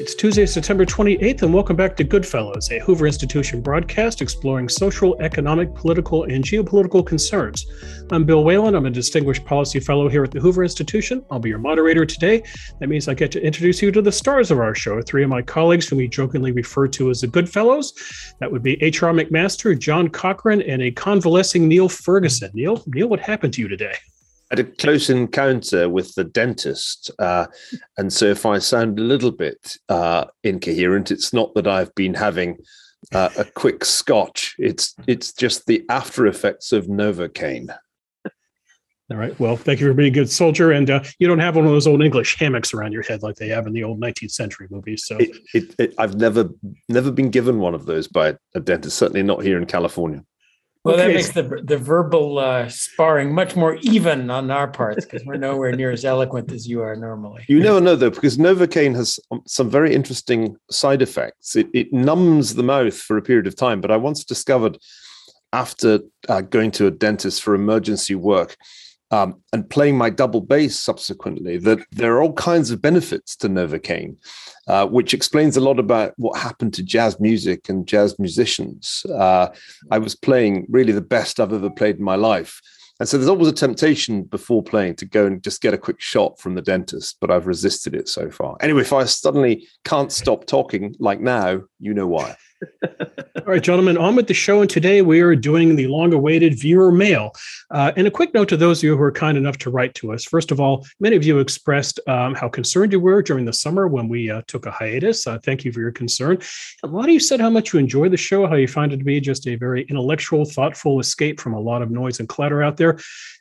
It's Tuesday, September 28th, and welcome back to Goodfellows, a Hoover Institution broadcast exploring social, economic, political, and geopolitical concerns. I'm Bill Whalen. I'm a distinguished policy fellow here at the Hoover Institution. I'll be your moderator today. That means I get to introduce you to the stars of our show, three of my colleagues whom we jokingly refer to as the Goodfellows. That would be H.R. McMaster, John Cochrane, and a convalescing Niall Ferguson. Niall, Niall, what happened to you today? Had a close encounter with the dentist. Uh, and so if I sound a little bit uh, incoherent, it's not that I've been having uh, a quick scotch. It's it's just the after effects of Novocaine. All right. Well, thank you for being a good soldier. And uh, you don't have one of those old English hammocks around your head like they have in the old 19th century movies. So it, it, it, I've never never been given one of those by a dentist. Certainly not here in California. Well, okay. that makes the the verbal uh, sparring much more even on our parts because we're nowhere near as eloquent as you are normally. You never know though, because Novocaine has some very interesting side effects. It, it numbs the mouth for a period of time. But I once discovered after uh, going to a dentist for emergency work um, and playing my double bass subsequently that there are all kinds of benefits to Novocaine. Uh, which explains a lot about what happened to jazz music and jazz musicians. Uh, I was playing really the best I've ever played in my life. And so there's always a temptation before playing to go and just get a quick shot from the dentist, but I've resisted it so far. Anyway, if I suddenly can't stop talking like now, you know why. All right, gentlemen, on with the show. And today we are doing the long awaited viewer mail. Uh, and a quick note to those of you who are kind enough to write to us. First of all, many of you expressed um, how concerned you were during the summer when we uh, took a hiatus. Uh, thank you for your concern. A lot of you said how much you enjoy the show, how you find it to be just a very intellectual, thoughtful escape from a lot of noise and clutter out there.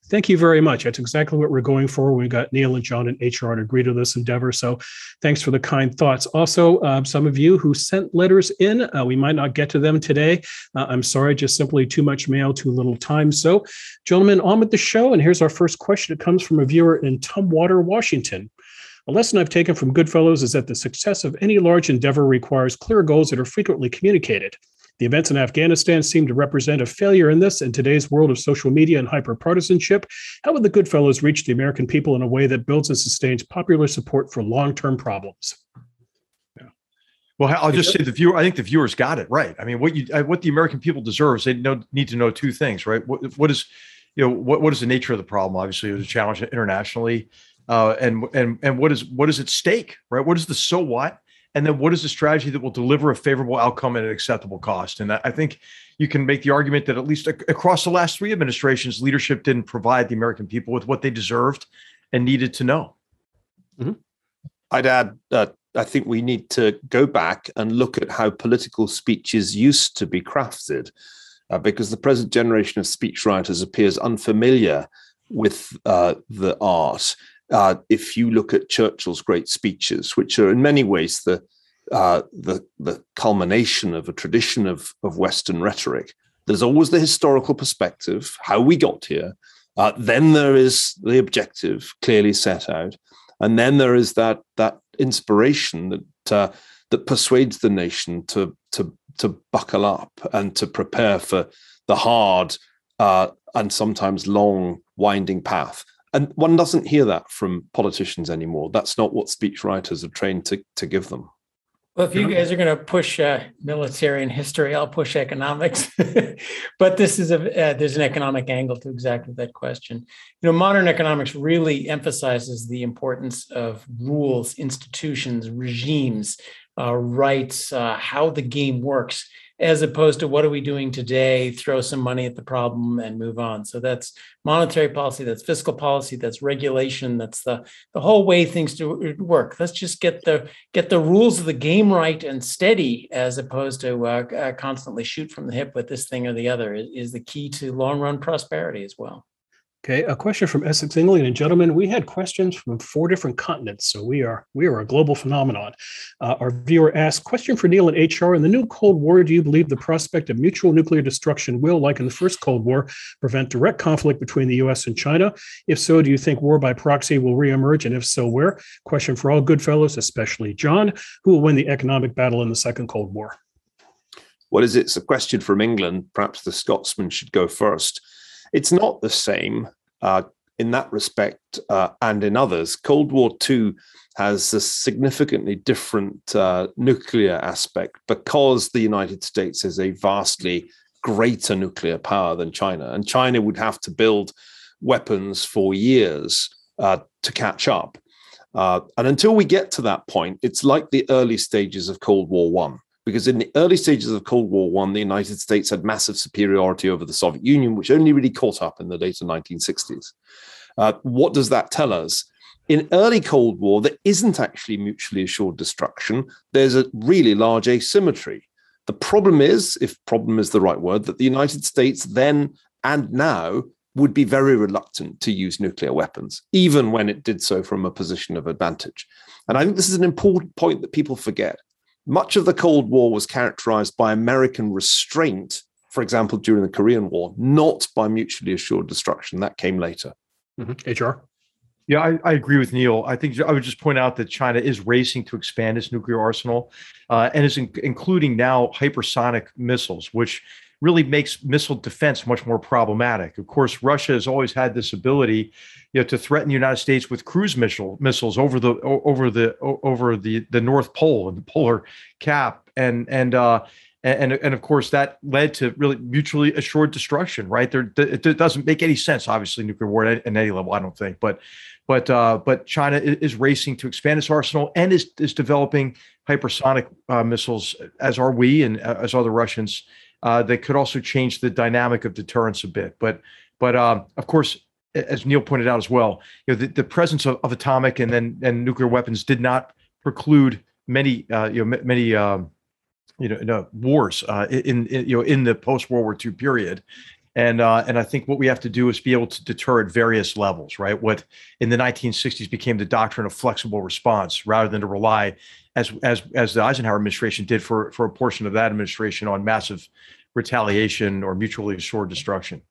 Thank you very much. That's exactly what we're going for. We got Niall and John and HR to agree to this endeavor. So thanks for the kind thoughts. Also, um, some of you who sent letters in, uh, we might not get to them today. Uh, I'm sorry, just simply too much mail, too little time. So, gentlemen, on with the show. And here's our first question. It comes from a viewer in Tumwater, Washington. A lesson I've taken from Goodfellows is that the success of any large endeavor requires clear goals that are frequently communicated. The events in Afghanistan seem to represent a failure in this. In today's world of social media and hyperpartisanship, how would the Goodfellows reach the American people in a way that builds and sustains popular support for long term problems? Yeah. Well, I'll just say the viewer. I think the viewers got it right. I mean, what you uh, what the American people deserves, they know, need to know two things, right? What what is you know what what is the nature of the problem? Obviously, it was a challenge internationally, uh, and and and what is what is at stake, right? What is the so what? And then what is the strategy that will deliver a favorable outcome at an acceptable cost? And i think you can make the argument that at least across the last three administrations leadership didn't provide the american people with what they deserved and needed to know. Mm-hmm. i'd add that i think we need to go back and look at how political speeches used to be crafted uh, because the present generation of speechwriters appears unfamiliar with uh, the art uh, if you look at Churchill's great speeches, which are in many ways the uh, the, the culmination of a tradition of, of Western rhetoric, there's always the historical perspective, how we got here. Uh, then there is the objective clearly set out, and then there is that that inspiration that uh, that persuades the nation to to to buckle up and to prepare for the hard uh, and sometimes long winding path and one doesn't hear that from politicians anymore. That's not what speechwriters are trained to, to give them. Well, if you guys are going to push uh, military and history, I'll push economics. but this is a uh, there's an economic angle to exactly that question. You know, modern economics really emphasizes the importance of rules, institutions, regimes, uh, rights, uh, how the game works as opposed to what are we doing today throw some money at the problem and move on. So that's monetary policy that's fiscal policy that's regulation that's the the whole way things do work. Let's just get the get the rules of the game right and steady as opposed to uh, uh, constantly shoot from the hip with this thing or the other is, is the key to long run prosperity as well Okay, a question from Essex, England, and gentlemen, we had questions from four different continents, so we are we are a global phenomenon. Uh, our viewer asked, question for Niall and HR: In the new Cold War, do you believe the prospect of mutual nuclear destruction will, like in the first Cold War, prevent direct conflict between the U.S. and China? If so, do you think war by proxy will reemerge, and if so, where? Question for all good fellows, especially John: Who will win the economic battle in the second Cold War? What is it? It's a question from England. Perhaps the Scotsman should go first. It's not the same. Uh, in that respect uh, and in others, Cold War II has a significantly different uh, nuclear aspect because the United States is a vastly greater nuclear power than China. And China would have to build weapons for years uh, to catch up. Uh, and until we get to that point, it's like the early stages of Cold War One because in the early stages of Cold War One, the United States had massive superiority over the Soviet Union, which only really caught up in the later 1960s. Uh, what does that tell us? In early Cold War, there isn't actually mutually assured destruction. There's a really large asymmetry. The problem is, if problem is the right word, that the United States then and now would be very reluctant to use nuclear weapons, even when it did so from a position of advantage. And I think this is an important point that people forget. Much of the Cold War was characterized by American restraint, for example, during the Korean War, not by mutually assured destruction. That came later. Mm-hmm. HR? Yeah, I, I, agree with Niall. I think I would just point out that China is racing to expand its nuclear arsenal uh, and is in, including now hypersonic missiles, which really makes missile defense much more problematic. Of course, Russia has always had this ability, you know, to threaten the United States with cruise missile missiles over the over the over the the North Pole and the polar cap, and and uh, and and of course that led to really mutually assured destruction. Right there, it doesn't make any sense. Obviously, nuclear war at any level, I don't think, but. But uh, but China is racing to expand its arsenal and is is developing hypersonic uh, missiles, as are we and uh, as are the Russians uh, that could also change the dynamic of deterrence a bit. But but um, of course, as Niall pointed out as well, you know the, the presence of, of atomic and then and nuclear weapons did not preclude many uh, you know many um, you know no, wars uh, in, in, you know in the post World War II period. And uh, and I think what we have to do is be able to deter at various levels, right? What in the 1960s became the doctrine of flexible response, rather than to rely as as as the Eisenhower administration did for for a portion of that administration on massive retaliation or mutually assured destruction.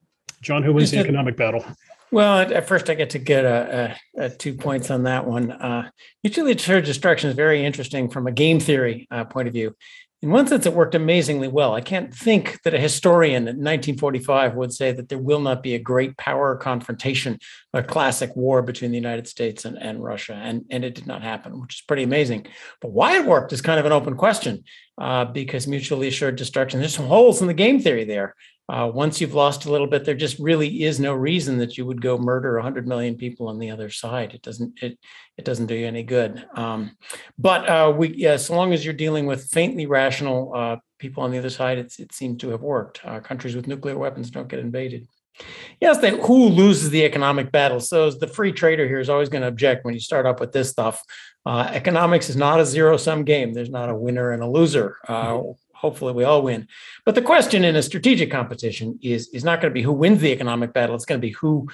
John, who wins the economic battle? Well, at, first, I get to get a, a, a two points on that one. Uh, mutually assured destruction is very interesting from a game theory uh, point of view in one sense, it worked amazingly well. I can't think that a historian in 1945 would say that there will not be a great power confrontation, a classic war between the United States and, and Russia. And, and it did not happen, which is pretty amazing. But why it worked is kind of an open question uh, because mutually assured destruction, there's some holes in the game theory there. Uh, once you've lost a little bit, there just really is no reason that you would go murder 100 million people on the other side. It doesn't it it doesn't do you any good. Um, but uh, we yeah, so long as you're dealing with faintly rational uh, people on the other side, it's, it seems to have worked. Uh, countries with nuclear weapons don't get invaded. Yes, who loses the economic battle? So the free trader here is always going to object when you start up with this stuff. Uh, economics is not a zero sum game. There's not a winner and a loser. Uh, hopefully we all win. But the question in a strategic competition is is not going to be who wins the economic battle. It's going to be who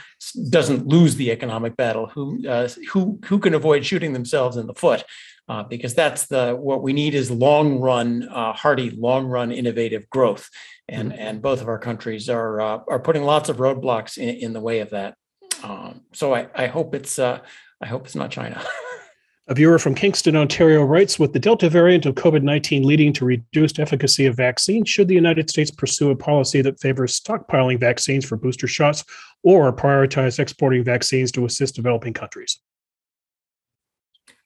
doesn't lose the economic battle, who uh, who who can avoid shooting themselves in the foot. Uh, because that's the what we need is long run, uh, hardy, long run, innovative growth, and mm-hmm. and both of our countries are uh, are putting lots of roadblocks in, in the way of that. Um, so I, I hope it's uh, I hope it's not China. A viewer from Kingston, Ontario writes With the Delta variant of COVID 19 leading to reduced efficacy of vaccines, should the United States pursue a policy that favors stockpiling vaccines for booster shots or prioritize exporting vaccines to assist developing countries?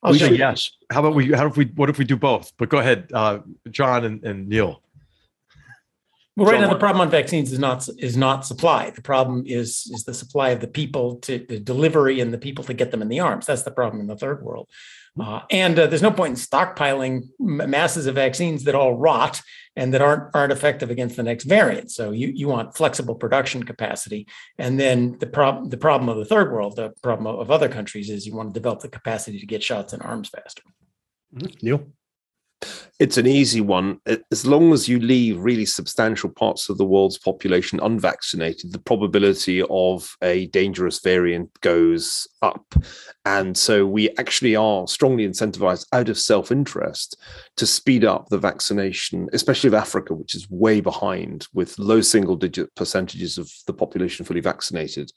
I'll say yes. How about we? How if we? What if we do both? But go ahead, uh, John and, and Niall. Well, right so, now the problem on vaccines is not is not supply. The problem is is the supply of the people to the delivery and the people to get them in the arms. That's the problem in the third world. Uh, and uh, there's no point in stockpiling masses of vaccines that all rot and that aren't aren't effective against the next variant. So you you want flexible production capacity. And then the problem the problem of the third world, the problem of other countries, is you want to develop the capacity to get shots in arms faster. Mm-hmm. Niall it's an easy one. As long as you leave really substantial parts of the world's population unvaccinated, the probability of a dangerous variant goes up. And so we actually are strongly incentivized out of self interest to speed up the vaccination, especially of Africa, which is way behind with low single digit percentages of the population fully vaccinated.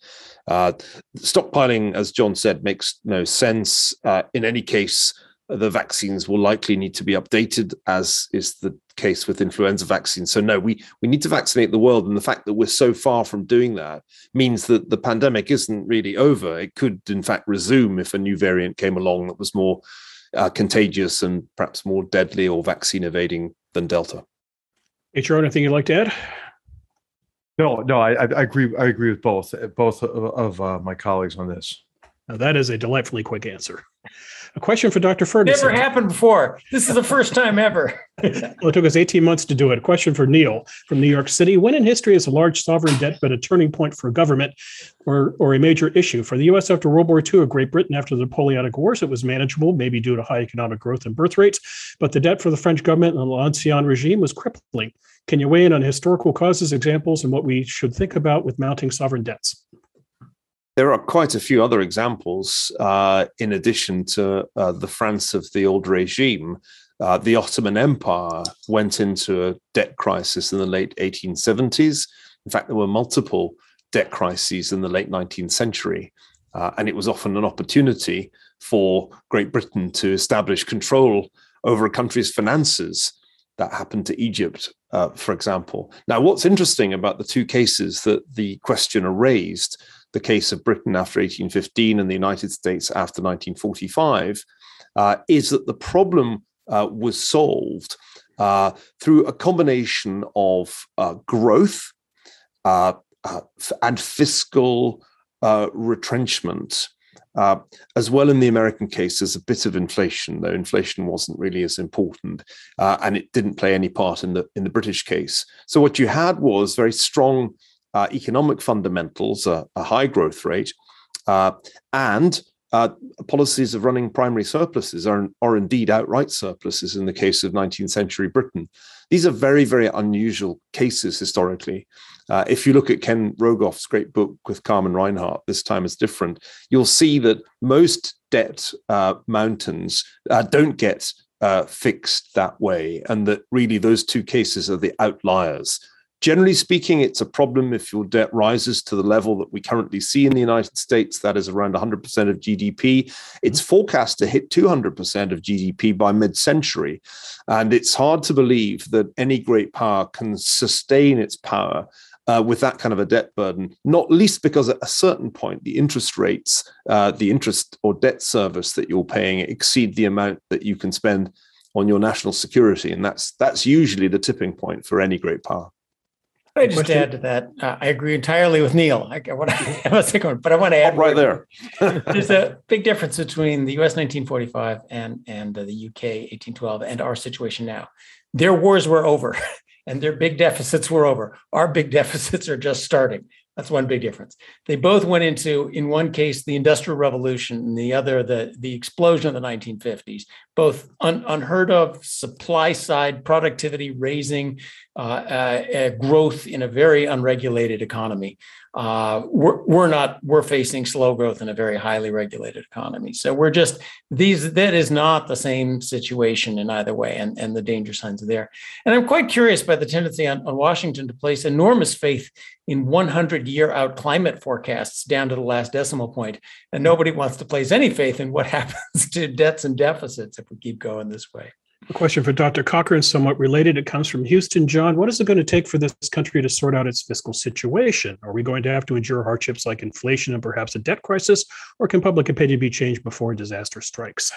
Uh, stockpiling, as John said, makes no sense. Uh, in any case, the vaccines will likely need to be updated, as is the case with influenza vaccines. So no, we we need to vaccinate the world, and the fact that we're so far from doing that means that the pandemic isn't really over. It could, in fact, resume if a new variant came along that was more uh, contagious and perhaps more deadly or vaccine evading than Delta. HR, anything you'd like to add? No, no, I, I agree. I agree with both both of, of uh, my colleagues on this. Now that is a delightfully quick answer. A question for Dr. Ferguson. Never happened before. This is the first time ever. well, it took us 18 months to do it. A question for Niall from New York City. When in history is a large sovereign debt but a turning point for government or, or a major issue? For the US after World War II or Great Britain after the Napoleonic Wars, it was manageable, maybe due to high economic growth and birth rates. But the debt for the French government and the Ancien regime was crippling. Can you weigh in on historical causes, examples, and what we should think about with mounting sovereign debts? There are quite a few other examples in addition to uh, the France of the old regime. Uh, the Ottoman Empire went into a debt crisis in the late 1870s. In fact, there were multiple debt crises in the late 19th century. Uh, and it was often an opportunity for Great Britain to establish control over a country's finances. That happened to Egypt, uh, for example. Now, what's interesting about the two cases that the questioner raised the case of Britain after 1815 and the United States after 1945, uh, is that the problem uh, was solved uh, through a combination of uh, growth uh, uh, and fiscal retrenchment. as well, in the American case, there's a bit of inflation, though inflation wasn't really as important, and it didn't play any part in the in the British case. So what you had was very strong uh, economic fundamentals, a, a, high growth rate, uh, and uh, policies of running primary surpluses are, are indeed outright surpluses in the case of 19th century Britain. These are very, very unusual cases historically. Uh, if you look at Ken Rogoff's great book with Carmen Reinhart, This Time is Different, you'll see that most debt uh, mountains uh, don't get uh, fixed that way, and that really those two cases are the outliers. Generally speaking, it's a problem if your debt rises to the level that we currently see in the United States, that is around 100% of GDP. It's mm-hmm. forecast to hit 200% of GDP by mid century. And it's hard to believe that any great power can sustain its power uh, with that kind of a debt burden, not least because at a certain point, the interest rates, uh, the interest or debt service that you're paying exceed the amount that you can spend on your national security. And that's, that's usually the tipping point for any great power. I just add to that. Uh, I agree entirely with Niall. I, what I, I was thinking, but I want to add right there. there's a big difference between the U.S. 1945 and and the UK 1812 and our situation now. Their wars were over, and their big deficits were over. Our big deficits are just starting. That's one big difference. They both went into, in one case, the Industrial Revolution, and the other, the, the explosion of the 1950s, both un, unheard of supply side productivity raising uh, uh, uh, growth in a very unregulated economy uh, we're, we're not we're facing slow growth in a very highly regulated economy. So we're just these that is not the same situation in either way and, and the danger signs are there. And i'm quite curious by the tendency on, on washington to place enormous faith in 100 year out climate forecasts down to the last decimal point and nobody wants to place any faith in what happens to debts and deficits if we keep going this way a question for Dr. Cochrane, somewhat related. It comes from Houston. John, what is it going to take for this country to sort out its fiscal situation? Are we going to have to endure hardships like inflation and perhaps a debt crisis, or can public opinion be changed before disaster strikes?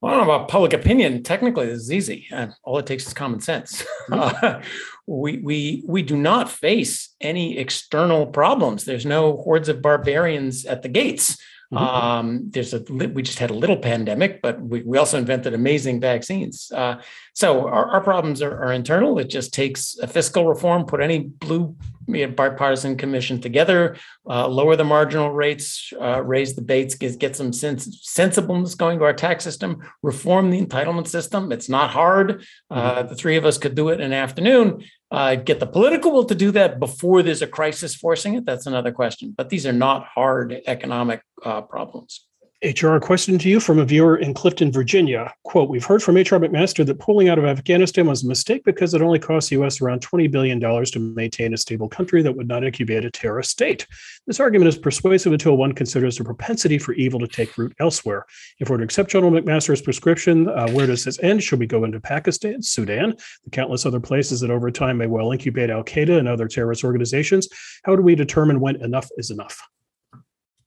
Well, I don't know about public opinion. Technically, this is easy. and all it takes is common sense. Uh, we we we do not face any external problems. There's no hordes of barbarians at the gates. Mm-hmm. Um, there's a we just had a little pandemic, but we, we also invented amazing vaccines. Uh, so our, our problems are, are, internal. It just takes a fiscal reform, put any blue bipartisan commission together, uh, lower the marginal rates, uh, raise the baits, get, get some sens- sensibleness going to our tax system, reform the entitlement system. It's not hard. Uh, mm-hmm. the three of us could do it in an afternoon. Uh, get the political will to do that before there's a crisis forcing it. That's another question. But these are not hard economic uh, problems. HR, question to you from a viewer in Clifton, Virginia. Quote, we've heard from HR McMaster that pulling out of Afghanistan was a mistake because it only cost the US around $20 billion to maintain a stable country that would not incubate a terrorist state. This argument is persuasive until one considers the propensity for evil to take root elsewhere. If we're to accept General McMaster's prescription, uh, where does this end? Should we go into Pakistan, Sudan, the countless other places that over time may well incubate Al Qaeda and other terrorist organizations? How do we determine when enough is enough?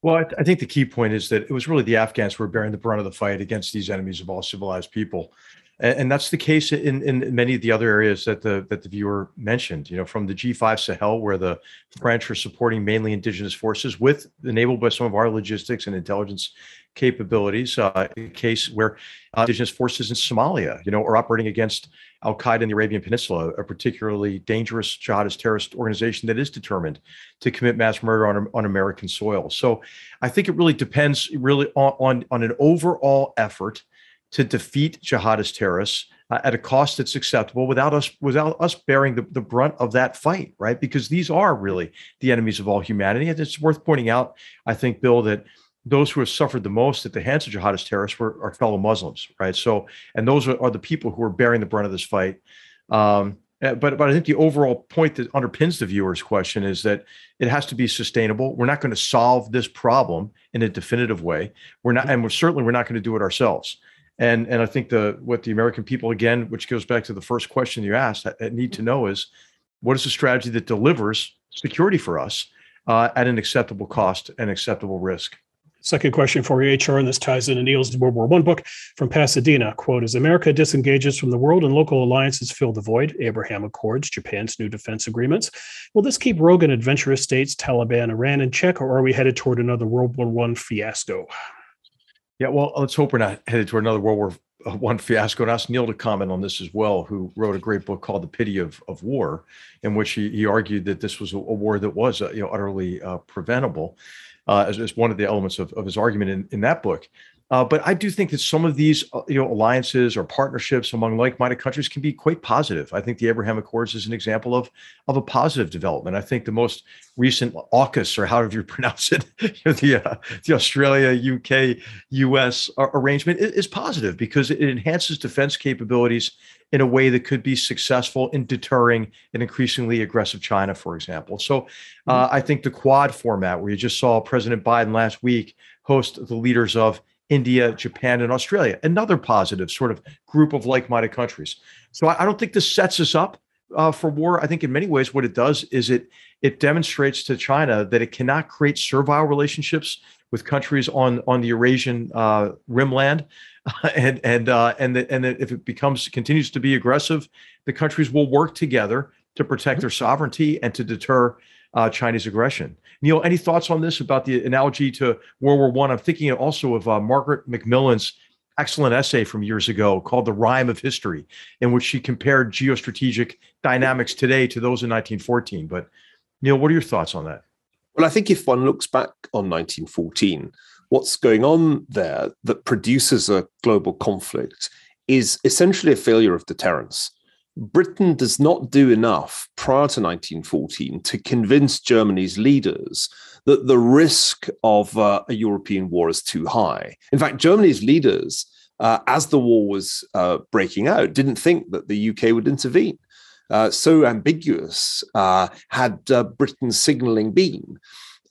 Well, I, I, think the key point is that it was really the Afghans who were bearing the brunt of the fight against these enemies of all civilized people, and, and that's the case in, in many of the other areas that the that the viewer mentioned. You know, from the G5 Sahel, where the French are supporting mainly indigenous forces, with enabled by some of our logistics and intelligence capabilities. Uh, a case where uh, indigenous forces in Somalia, you know, are operating against Al Qaeda in the Arabian Peninsula, a particularly dangerous jihadist terrorist organization that is determined to commit mass murder on, on American soil. So I think it really depends really on, on, on an overall effort to defeat jihadist terrorists uh, at a cost that's acceptable without us without us bearing the, the brunt of that fight, right? Because these are really the enemies of all humanity. And it's worth pointing out, I think, Bill, that those who have suffered the most at the hands of jihadist terrorists were our fellow Muslims, right? So, and those are, are the people who are bearing the brunt of this fight. Um, eh, but but I think the overall point that underpins the viewer's question is that it has to be sustainable. We're not going to solve this problem in a definitive way. We're not, and we're certainly we're not going to do it ourselves. And and I think the what the American people again, which goes back to the first question you asked, need to know is what is the strategy that delivers security for us uh, at an acceptable cost and acceptable risk. Second question for you, HR, and this ties into Niall's World War One book from Pasadena. Quote, as America disengages from the world and local alliances fill the void, Abraham Accords, Japan's new defense agreements, will this keep rogue and adventurous states, Taliban, Iran in check, or are we headed toward another World War One fiasco? Yeah, well, let's hope we're not headed toward another World War One fiasco. And ask Niall to comment on this as well, who wrote a great book called The Pity of, of War, in which he, he argued that this was a, a war that was uh, you know, utterly uh, preventable uh, as, as, one of the elements of, of his argument in, in that book. Uh, but I do think that some of these, uh, you know, alliances or partnerships among like-minded countries can be quite positive. I think the Abraham Accords is an example of of a positive development. I think the most recent AUKUS, or however you pronounce it, you know, the uh, the Australia, UK, US arrangement is, is positive because it enhances defense capabilities in a way that could be successful in deterring an increasingly aggressive China, for example. So uh, mm-hmm. I think the Quad format, where you just saw President Biden last week host the leaders of India, Japan, and Australia, another positive sort of group of like minded countries. So I, I, don't think this sets us up uh, for war. I think in many ways, what it does is it it demonstrates to China that it cannot create servile relationships with countries on on the Eurasian uh, rimland, and and uh, and that and that if it becomes continues to be aggressive, the countries will work together to protect mm-hmm. their sovereignty and to deter uh, Chinese aggression. Niall, any thoughts on this about the analogy to World War One? I'm thinking also of uh, Margaret Macmillan's excellent essay from years ago called "The Rhyme of History," in which she compared geostrategic dynamics today to those in 1914. But Niall, what are your thoughts on that? Well, I think if one looks back on 1914, what's going on there that produces a global conflict is essentially a failure of deterrence. Britain does not do enough prior to 1914 to convince Germany's leaders that the risk of uh, a European war is too high. In fact, Germany's leaders, uh, as the war was uh, breaking out, didn't think that the UK would intervene. Uh, so ambiguous uh, had uh, Britain's signaling been.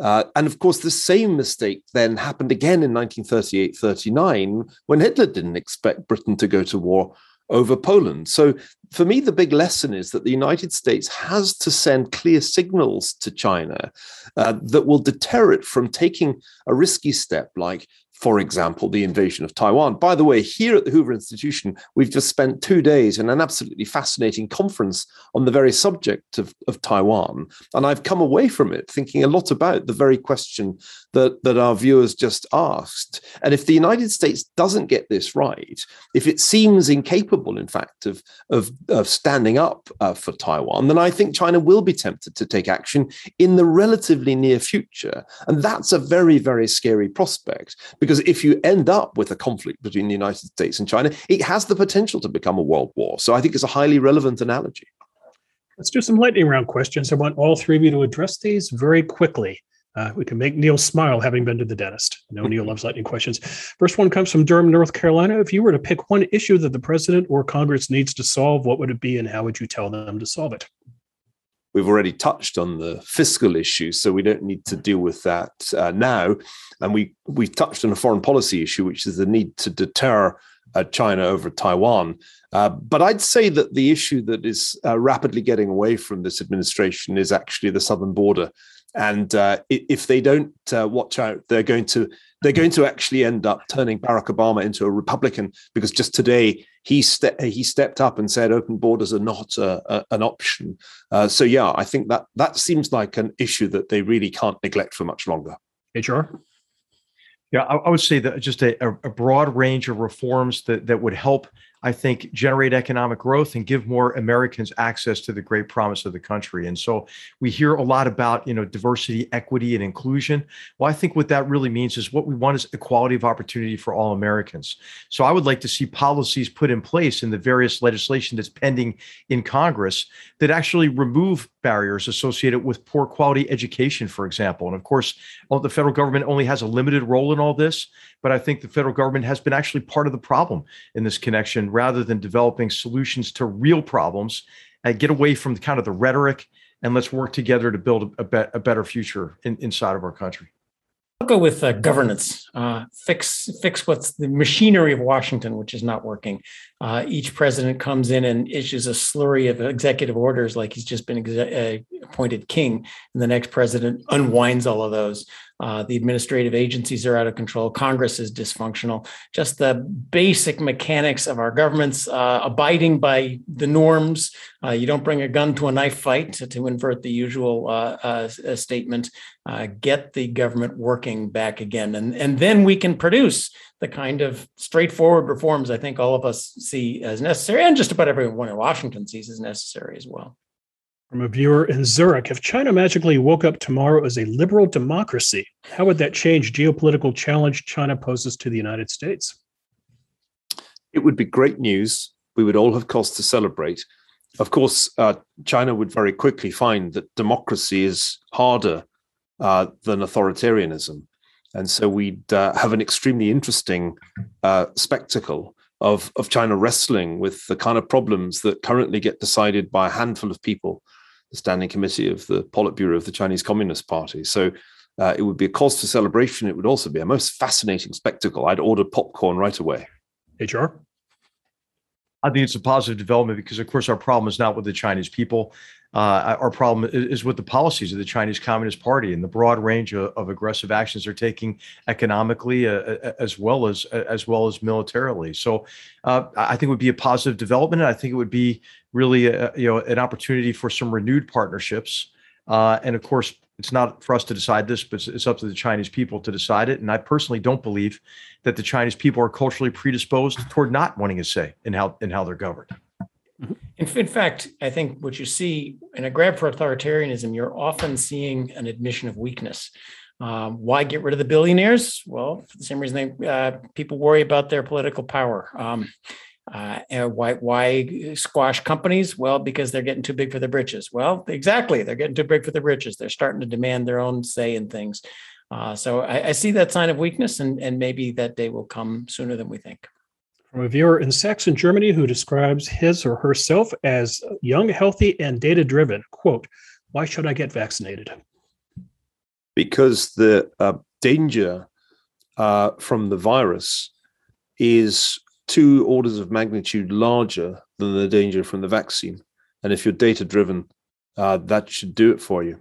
and of course, the same mistake then happened again in 1938 39 when Hitler didn't expect Britain to go to war over Poland. So for me, the big lesson is that the United States has to send clear signals to China uh, that will deter it from taking a risky step like for example, the invasion of Taiwan. By the way, here at the Hoover Institution, we've just spent two days in an absolutely fascinating conference on the very subject of, of Taiwan. And I've come away from it thinking a lot about the very question that, that our viewers just asked. And if the United States doesn't get this right, if it seems incapable, in fact, of, of, of standing up uh, for Taiwan, then I think China will be tempted to take action in the relatively near future. And that's a very, very scary prospect because if you end up with a conflict between the United States and China, it has the potential to become a world war. So I think it's a highly relevant analogy. Let's do some lightning round questions. I want all three of you to address these very quickly. Uh, we can make Niall smile having been to the dentist. No, Niall loves lightning questions. First one comes from Durham, North Carolina. If you were to pick one issue that the president or Congress needs to solve, what would it be and how would you tell them to solve it? We've already touched on the fiscal issue, so we don't need to deal with that uh, now. And we we touched on a foreign policy issue, which is the need to deter uh, China over Taiwan. Uh, but I'd say that the issue that is uh, rapidly getting away from this administration is actually the southern border. And uh, if they don't uh, watch out, they're going to they're going to actually end up turning Barack Obama into a Republican because just today he ste- he stepped up and said open borders are not a, a, an option. Uh, so yeah, I think that that seems like an issue that they really can't neglect for much longer. HR. Yeah, I, would say that just a, a broad range of reforms that that would help I think, generate economic growth and give more Americans access to the great promise of the country. And so we hear a lot about, you know, diversity, equity, and inclusion. Well, I think what that really means is what we want is equality of opportunity for all Americans. So I would like to see policies put in place in the various legislation that's pending in Congress that actually remove barriers associated with poor quality education, for example. And of course, the federal government only has a limited role in all this, but I think the federal government has been actually part of the problem in this connection rather than developing solutions to real problems and get away from the kind of the rhetoric and let's work together to build a, be- a better future in, inside of our country. I'll go with uh, governance. Uh, fix fix what's the machinery of Washington, which is not working. Uh, each president comes in and issues a slurry of executive orders, like he's just been exe- uh, appointed king, and the next president unwinds all of those. Uh, the administrative agencies are out of control. Congress is dysfunctional. Just the basic mechanics of our governments uh, abiding by the norms. Uh, you don't bring a gun to a knife fight, to, to invert the usual uh, statement. get the government working back again. And, and then we can produce the kind of straightforward reforms I think all of us see as necessary, and just about everyone in Washington sees as necessary as well. From a viewer in Zurich, if China magically woke up tomorrow as a liberal democracy, how would that change geopolitical challenge China poses to the United States? It would be great news. We would all have cause to celebrate. Of course, uh, China would very quickly find that democracy is harder uh, than authoritarianism. And so we'd uh, have an extremely interesting uh, spectacle of, of China wrestling with the kind of problems that currently get decided by a handful of people the Standing Committee of the Politburo of the Chinese Communist Party. So uh, it would be a cause for celebration. It would also be a most fascinating spectacle. I'd order popcorn right away. HR? I think it's a positive development because, of course, our problem is not with the Chinese people. Uh, our problem is with the policies of the Chinese Communist Party and the broad range of, of aggressive actions they're taking economically, uh, uh as well as as well as militarily. So, uh, I think it would be a positive development. I think it would be really a, you know an opportunity for some renewed partnerships. Uh, and of course, it's not for us to decide this, but it's up to the Chinese people to decide it. And I personally don't believe that the Chinese people are culturally predisposed toward not wanting a say in how in how they're governed. In, in, fact, I think what you see in a grab for authoritarianism, you're often seeing an admission of weakness. Um, why get rid of the billionaires? Well, for the same reason they, uh, people worry about their political power. Um, uh, why why squash companies? Well, because they're getting too big for their britches. Well, exactly, they're getting too big for their britches. They're starting to demand their own say in things. Uh, so I, I, see that sign of weakness, and and maybe that day will come sooner than we think from a viewer in Saxon, Germany, who describes his or herself as young, healthy, and data driven. Quote, why should I get vaccinated? Because the uh, danger uh, from the virus is two orders of magnitude larger than the danger from the vaccine. And if you're data driven, uh, that should do it for you.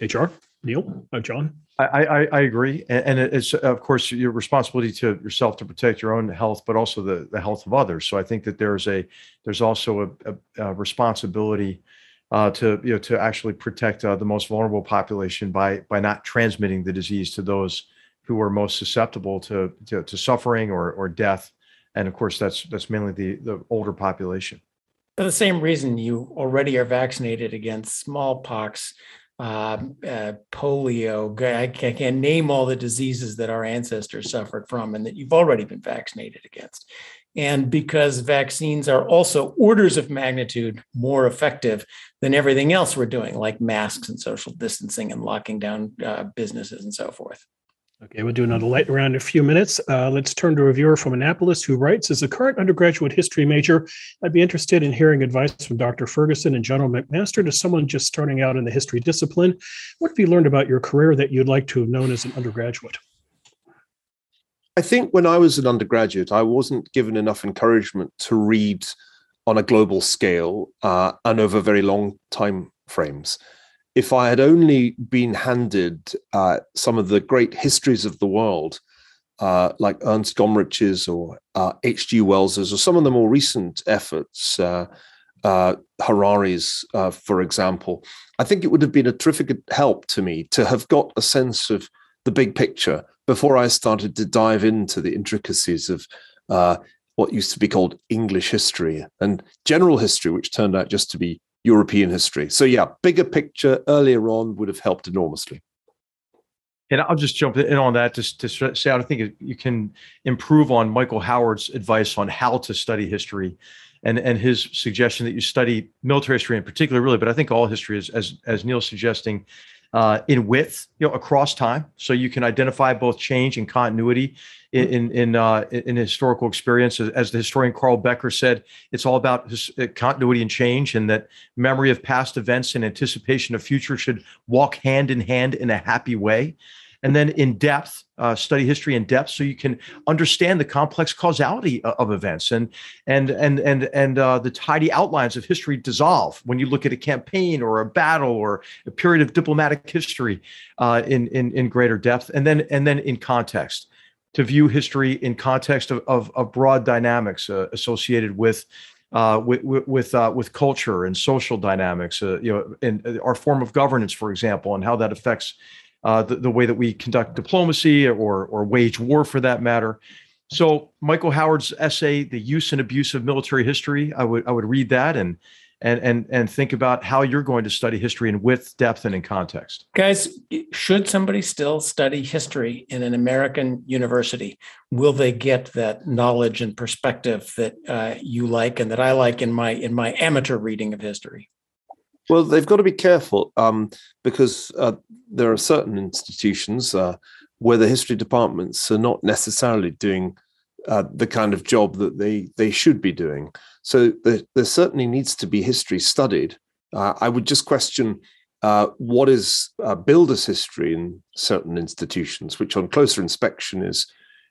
HR, Niall, uh, John. I, I, I agree, and, it's of course your responsibility to yourself to protect your own health, but also the, the health of others. So I think that there's a there's also a, a, a responsibility uh, to you know to actually protect uh, the most vulnerable population by by not transmitting the disease to those who are most susceptible to to, to suffering or or death, and of course that's that's mainly the the older population. For the same reason, you already are vaccinated against smallpox, uh, uh, polio. I can't name all the diseases that our ancestors suffered from and that you've already been vaccinated against. and because vaccines are also orders of magnitude more effective than everything else we're doing, like masks and social distancing and locking down uh, businesses and so forth. Okay, we'll do another light round in a few minutes. Uh, let's turn to a viewer from Annapolis who writes As a current undergraduate history major, I'd be interested in hearing advice from Dr. Ferguson and General McMaster to someone just starting out in the history discipline. What have you learned about your career that you'd like to have known as an undergraduate? I think when I was an undergraduate, I wasn't given enough encouragement to read on a global scale uh, and over very long time frames. If I had only been handed uh, some of the great histories of the world, uh, like Ernst Gombrich's or H.G. Uh, Wells's, or some of the more recent efforts, uh, uh, Harari's, for example, I think it would have been a terrific help to me to have got a sense of the big picture before I started to dive into the intricacies of what used to be called English history and general history, which turned out just to be European history. So, yeah, bigger picture earlier on would have helped enormously. And I'll just jump in on that just to say I think you can improve on Michael Howard's advice on how to study history and and his suggestion that you study military history in particular, really, but I think all history is as as Niall's suggesting uh, in width, you know, across time, so you can identify both change and continuity in in uh, in historical experience. As the historian Carl Becker said, it's all about his, uh, continuity and change, and that memory of past events and anticipation of future should walk hand in hand in a happy way and then in depth uh, study history in depth so you can understand the complex causality of events and and and and and uh, the tidy outlines of history dissolve when you look at a campaign or a battle or a period of diplomatic history uh, in in in greater depth and then and then in context. To view history in context of of, of broad dynamics uh, associated with uh, with with uh, with culture and social dynamics, uh, you know, in our form of governance, for example, and how that affects uh, the, the way that we conduct diplomacy or, or wage war for that matter. So Michael Howard's essay, "The Use and Abuse of Military History," I would I would read that and and and and think about how you're going to study history in width, depth, and in context. Guys, should somebody still study history in an American university? Will they get that knowledge and perspective that uh, you like and that I like in my in my amateur reading of history? Well, they've got to be careful um, because uh, there are certain institutions uh, where the history departments are not necessarily doing uh, the kind of job that they they should be doing. So there, there certainly needs to be history studied. Uh, I would just question uh, what is uh, builder's history in certain institutions, which on closer inspection is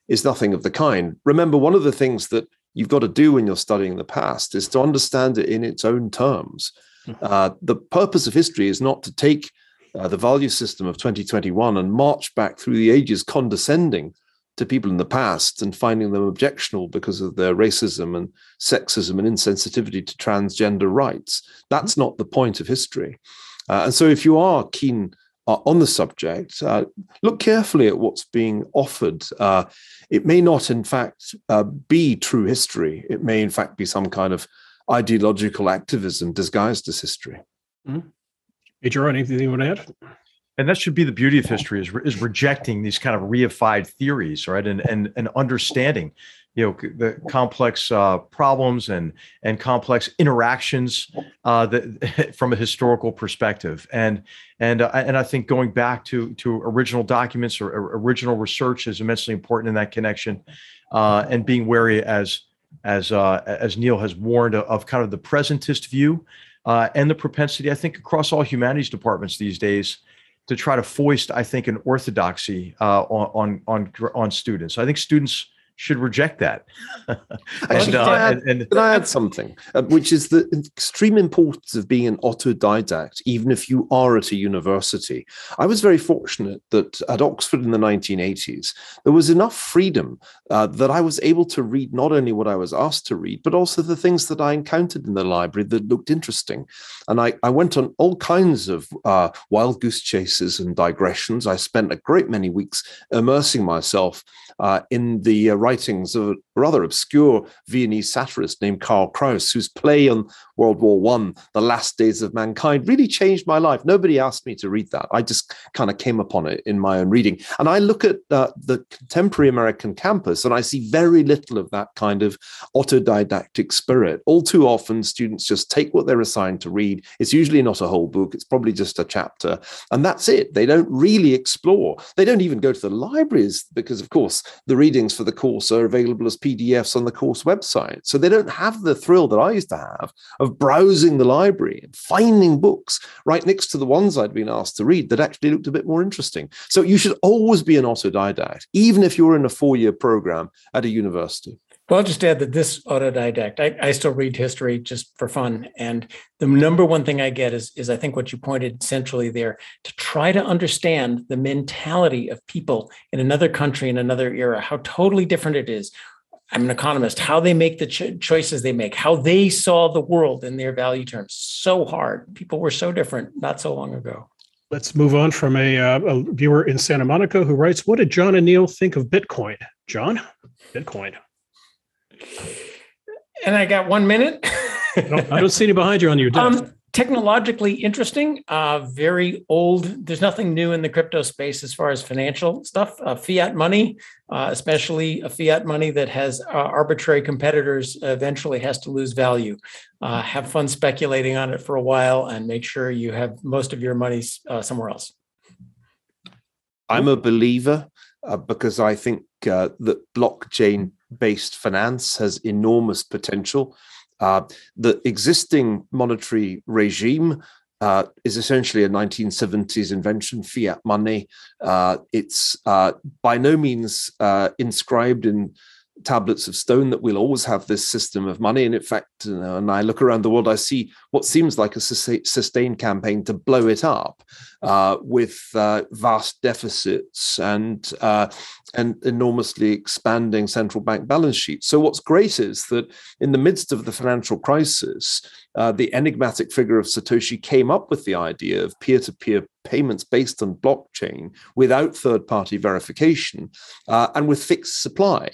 is nothing of the kind. Remember, one of the things that you've got to do when you're studying the past is to understand it in its own terms. Uh, the purpose of history is not to take uh, the value system of 2021 and march back through the ages condescending to people in the past and finding them objectionable because of their racism and sexism and insensitivity to transgender rights. That's not the point of history. Uh, and so, if you are keen uh, on the subject, uh, look carefully at what's being offered. Uh, it may not, in fact, uh, be true history. It may, in fact, be some kind of ideological activism disguised as history. Mm-hmm. Hey, Jerome, anything you want to add? And that should be the beauty of history is, is rejecting these kind of reified theories, right? And and and understanding, you know, the complex uh, problems and and complex interactions uh, that from a historical perspective. And and uh, and I think going back to to original documents or, or original research is immensely important in that connection, uh, and being wary as as uh, as Niall has warned of kind of the presentist view uh, and the propensity, I think, across all humanities departments these days to try to foist, I think, an orthodoxy uh, on on on students. I think students should reject that. and, uh, I add, and, and, can I add something, uh, which is the extreme importance of being an autodidact, even if you are at a university. I was very fortunate that at Oxford in the 1980s, there was enough freedom uh, that I was able to read not only what I was asked to read, but also the things that I encountered in the library that looked interesting. And I, I went on all kinds of uh, wild goose chases and digressions. I spent a great many weeks immersing myself uh, in the uh, writings of a rather obscure Viennese satirist named Karl Kraus, whose play on World War One, The Last Days of Mankind, really changed my life. Nobody asked me to read that. I just kind of came upon it in my own reading. And I look at uh, the contemporary American campus and I see very little of that kind of autodidactic spirit. All too often, students just take what they're assigned to read. It's usually not a whole book, it's probably just a chapter. And that's it. They don't really explore. They don't even go to the libraries because, of course, the readings for the course are available as PDFs on the course website. So they don't have the thrill that I used to have of browsing the library and finding books right next to the ones I'd been asked to read that actually looked a bit more interesting. So you should always be an autodidact, even if you're in a four year program at a university. Well, I'll just add that this autodidact, I, I, still read history just for fun. And the number one thing I get is, is I think what you pointed centrally there to try to understand the mentality of people in another country, in another era, how totally different it is. I'm an economist, how they make the cho- choices they make, how they saw the world in their value terms. So hard. People were so different not so long ago. Let's move on from a, uh, a viewer in Santa Monica who writes, What did John and Niall think of Bitcoin? John, Bitcoin. And I got one minute. no, I don't see any behind you on your desk. Um, technologically interesting, uh, very old. There's nothing new in the crypto space as far as financial stuff. Uh, fiat money, uh, especially a fiat money that has uh, arbitrary competitors, eventually has to lose value. Uh, have fun speculating on it for a while and make sure you have most of your money uh, somewhere else. I'm a believer because I think that blockchain based finance has enormous potential. Uh, the existing monetary regime uh, is essentially a 1970s invention, fiat money. Uh, it's uh, by no means uh, inscribed in tablets of stone that we'll always have this system of money. And in fact, you know, and I look around the world, I see what seems like a sustained campaign to blow it up uh, with uh, vast deficits and uh, and enormously expanding central bank balance sheets. So what's great is that in the midst of the financial crisis, uh, the enigmatic figure of Satoshi came up with the idea of peer-to-peer payments based on blockchain without third-party verification uh, and with fixed supply.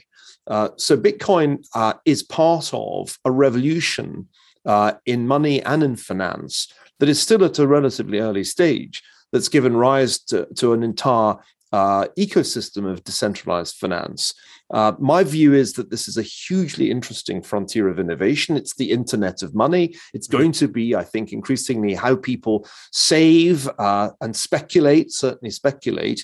Uh, so Bitcoin uh, is part of a revolution uh, in money and in finance that is still at a relatively early stage that's given rise to, to an entire uh, ecosystem of decentralized finance. Uh, my view is that this is a hugely interesting frontier of innovation. It's the internet of money. It's going to be, I think, increasingly how people save and speculate, certainly speculate,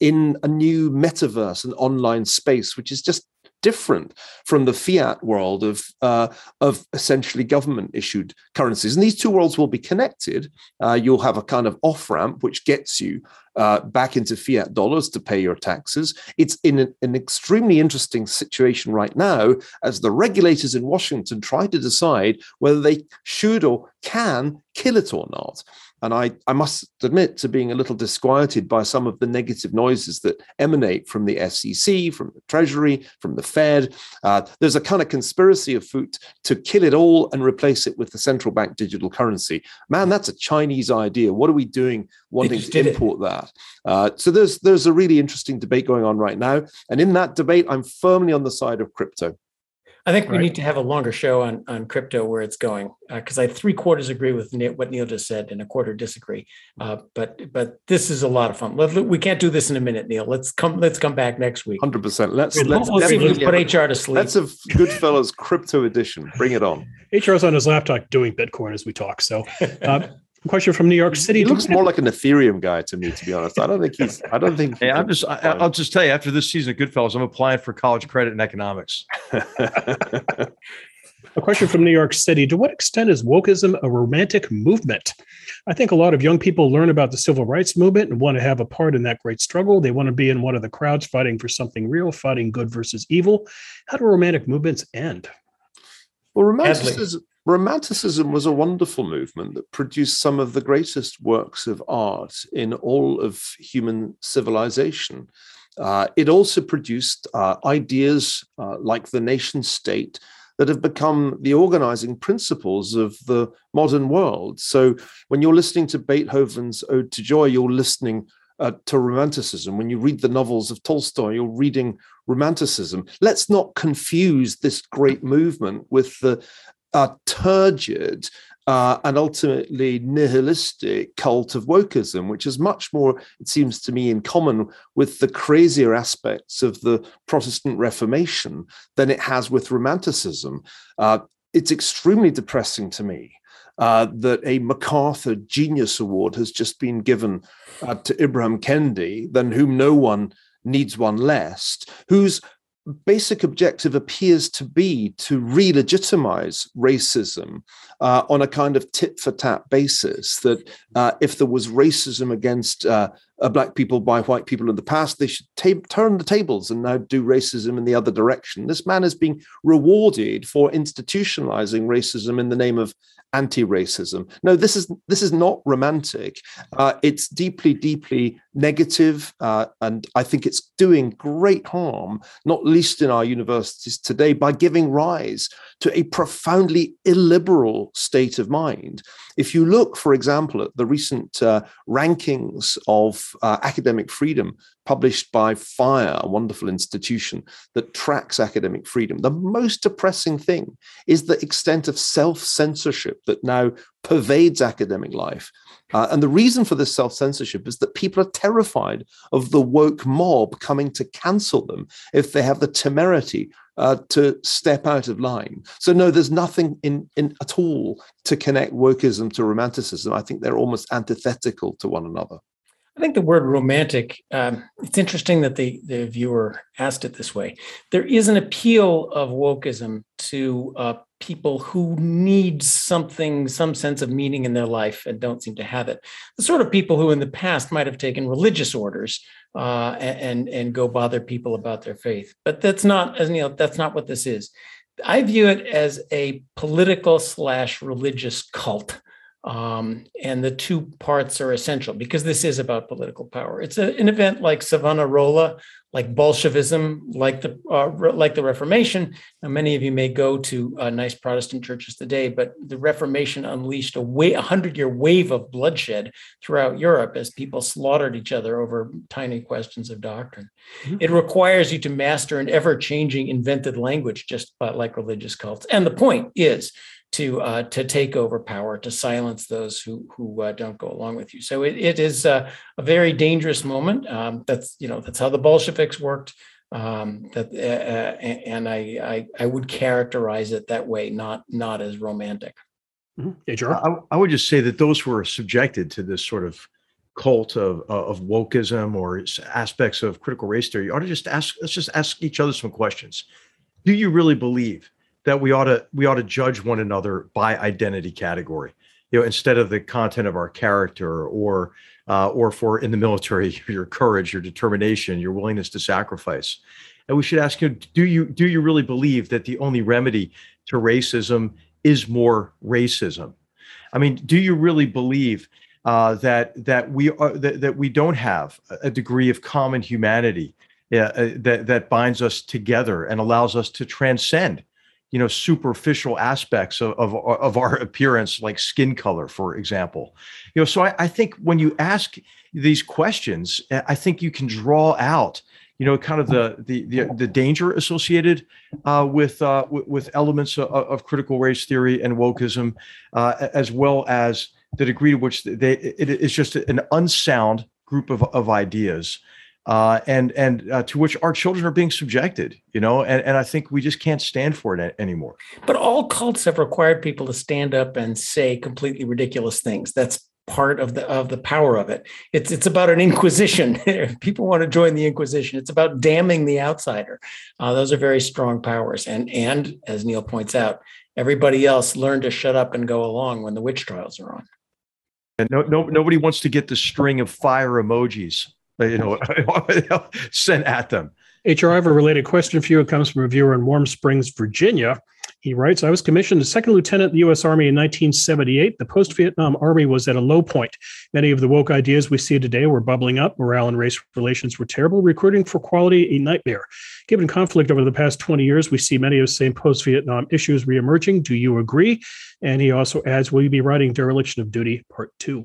in a new metaverse, an online space, which is just different from the fiat world of uh, of essentially government issued currencies. And these two worlds will be connected. Uh, you'll have a kind of off ramp which gets you uh, back into fiat dollars to pay your taxes. It's in an, an, extremely interesting situation right now as the regulators in Washington try to decide whether they should or can kill it or not. And I, I must admit to being a little disquieted by some of the negative noises that emanate from the SEC, from the Treasury, from the Fed. Uh, there's a kind of conspiracy afoot to kill it all and replace it with the central bank digital currency. Man, that's a Chinese idea. What are we doing wanting to import it. that? Uh, so there's there's a really interesting debate going on right now. And in that debate, I'm firmly on the side of crypto. I think we right. need to have a longer show on on crypto where it's going because uh, I three quarters agree with Niall, what Niall just said and a quarter disagree. Uh, but but this is a lot of fun. Let, we can't do this in a minute, Niall. Let's come let's come back next week. Hundred percent. Let's let's, let's, let's put HR to sleep. That's a Goodfellows crypto edition. Bring it on. HR's on his laptop doing Bitcoin as we talk. So. Uh, question from New York City. He looks more like an Ethereum guy to me, to be honest. I don't think he's. I don't think. Hey, I'm just. I, will just tell you. After this season of Goodfellows, I'm applying for college credit in economics. a question from New York City: To what extent is wokeism a romantic movement? I think a lot of young people learn about the civil rights movement and want to have a part in that great struggle. They want to be in one of the crowds fighting for something real, fighting good versus evil. How do romantic movements end? Well, romanticism, Romanticism was a wonderful movement that produced some of the greatest works of art in all of human civilization. Uh, it also produced uh, ideas uh, like the nation state that have become the organizing principles of the modern world. So when you're listening to Beethoven's Ode to Joy, you're listening uh, to romanticism. When you read the novels of Tolstoy, you're reading romanticism. Let's not confuse this great movement with the uh, turgid uh, and ultimately nihilistic cult of wokeism, which is much more, it seems to me, in common with the crazier aspects of the Protestant Reformation than it has with Romanticism. Uh, it's extremely depressing to me uh, that a MacArthur Genius Award has just been given uh, to Ibram Kendi, than whom no one needs one less, whose basic objective appears to be to re-legitimize racism uh, on a kind of tit for tat basis that uh, if there was racism against uh, black people by white people in the past they should ta- turn the tables and now do racism in the other direction this man is being rewarded for institutionalizing racism in the name of anti-racism. No, this is this is not romantic. Uh, it's deeply, deeply negative, uh, and I think it's doing great harm, not least in our universities today, by giving rise to a profoundly illiberal state of mind. If you look, for example, at the recent uh, rankings of uh, academic freedom published by FIRE, a wonderful institution that tracks academic freedom. The most depressing thing is the extent of self censorship that now pervades academic life. Uh, and the reason for this self censorship is that people are terrified of the woke mob coming to cancel them if they have the temerity uh, to step out of line. So, no, there's nothing in, in at all to connect wokeism to romanticism. I think they're almost antithetical to one another. I think the word romantic, um, it's interesting that the, the viewer asked it this way. There is an appeal of wokeism to uh, people who need something, some sense of meaning in their life and don't seem to have it. The sort of people who in the past might have taken religious orders uh, and, and go bother people about their faith. But that's not, as you know, that's not what this is. I view it as a political slash religious cult um, and the two parts are essential because this is about political power. It's a, an event like Savonarola, like Bolshevism, like the uh, re- like the Reformation. Now, many of you may go to uh, nice Protestant churches today, but the Reformation unleashed a, wa- a hundred-year wave of bloodshed throughout Europe as people slaughtered each other over tiny questions of doctrine. Mm-hmm. It requires you to master an ever-changing invented language, just like religious cults. And the point is to uh, to take over power, to silence those who who uh, don't go along with you. So it, it is a, a very dangerous moment. Um, that's you know that's how the Bolsheviks worked. Um, that uh, uh and I, I, I would characterize it that way, not not as romantic. Mm-hmm. I, I, would just say that those who are subjected to this sort of cult of of wokeism or aspects of critical race theory ought to just ask. Let's just ask each other some questions. Do you really believe? That we ought to we ought to judge one another by identity category. You know instead of the content of our character or uh, or for in the military your courage your determination your willingness to sacrifice. And we should ask you do you do you really believe that the only remedy to racism is more racism? I mean do you really believe uh, that that we are that, that we don't have a degree of common humanity uh, that that binds us together and allows us to transcend you know superficial aspects of, of, of our appearance like skin color for example. You know so I, I think when you ask these questions i think you can draw out you know kind of the the the, the danger associated uh, with uh, w- with elements of, of, critical race theory and wokeism uh, as well as the degree to which they it is just an unsound group of, of ideas uh, and and uh, to which our children are being subjected, you know, and, and I think we just can't stand for it anymore. But all cults have required people to stand up and say completely ridiculous things. That's part of the of the power of it. It's it's about an inquisition. people want to join the inquisition. It's about damning the outsider. Uh, those are very strong powers. And and as Niall points out, everybody else learned to shut up and go along when the witch trials are on. And no, no nobody wants to get the string of fire emojis Uh, you know, sent at them. HR, I have a related question for you. It comes from a viewer in Warm Springs, Virginia. He writes, I was commissioned as second lieutenant in the U.S. Army in 1978. The post Vietnam Army was at a low point. Many of the woke ideas we see today were bubbling up. Morale and race relations were terrible. Recruiting for quality, a nightmare. Given conflict over the past 20 years, we see many of the same post Vietnam issues reemerging. Do you agree? And he also adds, Will you be writing Dereliction of Duty Part 2?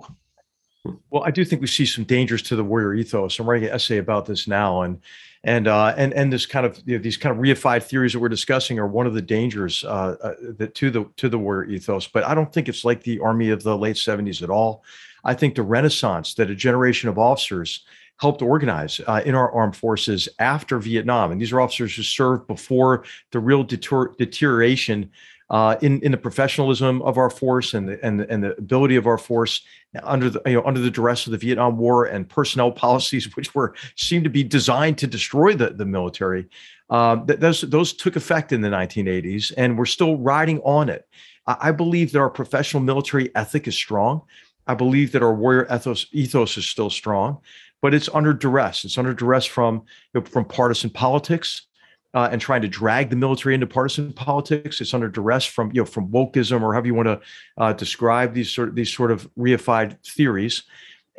Well, I do think we see some dangers to the warrior ethos. I'm writing an essay about this now, and and uh, and and this kind of you know, these kind of reified theories that we're discussing are one of the dangers uh, uh, that to the to the warrior ethos. But I don't think it's like the army of the late '70s at all. I think the renaissance that a generation of officers helped organize uh, in our armed forces after Vietnam, and these are officers who served before the real deter- deterioration uh, in in the professionalism of our force and the, and the, and the ability of our force under the you know under the duress of the Vietnam War and personnel policies which were seemed to be designed to destroy the the military. Uh, those those took effect in the 1980s, and we're still riding on it. I, I believe that our professional military ethic is strong. I believe that our warrior ethos ethos is still strong, but it's under duress. It's under duress from you know, from partisan politics uh, and trying to drag the military into partisan politics. It's under duress from you know from wokeism or however you want to uh, describe these sort of these sort of reified theories.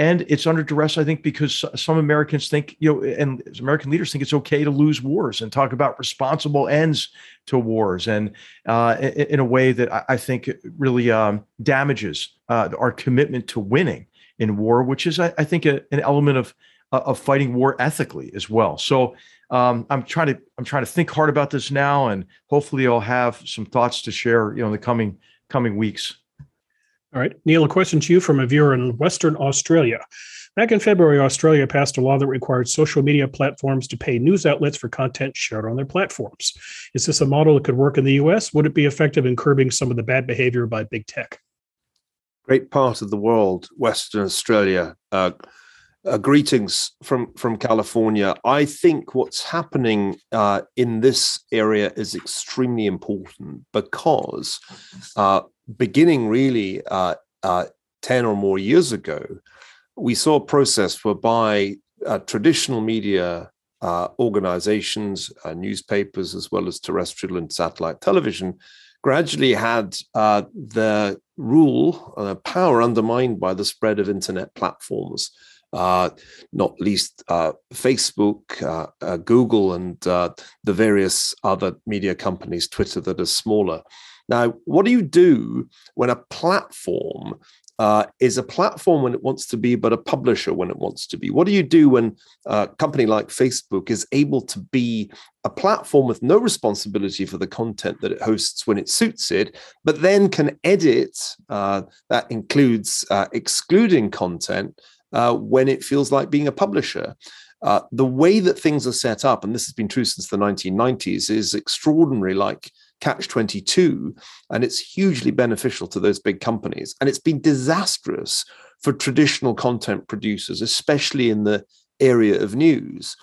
And it's under duress, I think, because some Americans think, you know, and American leaders think it's okay to lose wars and talk about responsible ends to wars, and uh, in, a way that I, think really um, damages uh, our commitment to winning in war, which is, I, think, an element of of fighting war ethically as well. So um, I'm trying to I'm trying to think hard about this now, and hopefully I'll have some thoughts to share, you know, in the coming coming weeks. All right, Niall, a question to you from a viewer in Western Australia. Back in February, Australia passed a law that required social media platforms to pay news outlets for content shared on their platforms. Is this a model that could work in the US? Would it be effective in curbing some of the bad behavior by big tech? Great part of the world, Western Australia, uh, uh, greetings from from California. I think what's happening uh, in this area is extremely important because uh, beginning really uh, uh, ten or more years ago, we saw a process whereby uh, traditional media organizations, newspapers, as well as terrestrial and satellite television, gradually had their rule, power undermined by the spread of internet platforms uh, not least uh, Facebook, uh, uh Google, and uh, the various other media companies, Twitter, that are smaller. Now, what do you do when a platform is a platform when it wants to be, but a publisher when it wants to be? What do you do when a company like Facebook is able to be a platform with no responsibility for the content that it hosts when it suits it, but then can edit? That includes excluding content uh, when it feels like being a publisher. Uh, the way that things are set up, and this has been true since the 1990s, is extraordinary, like Catch 22, and it's hugely beneficial to those big companies. And it's been disastrous for traditional content producers, especially in the area of news.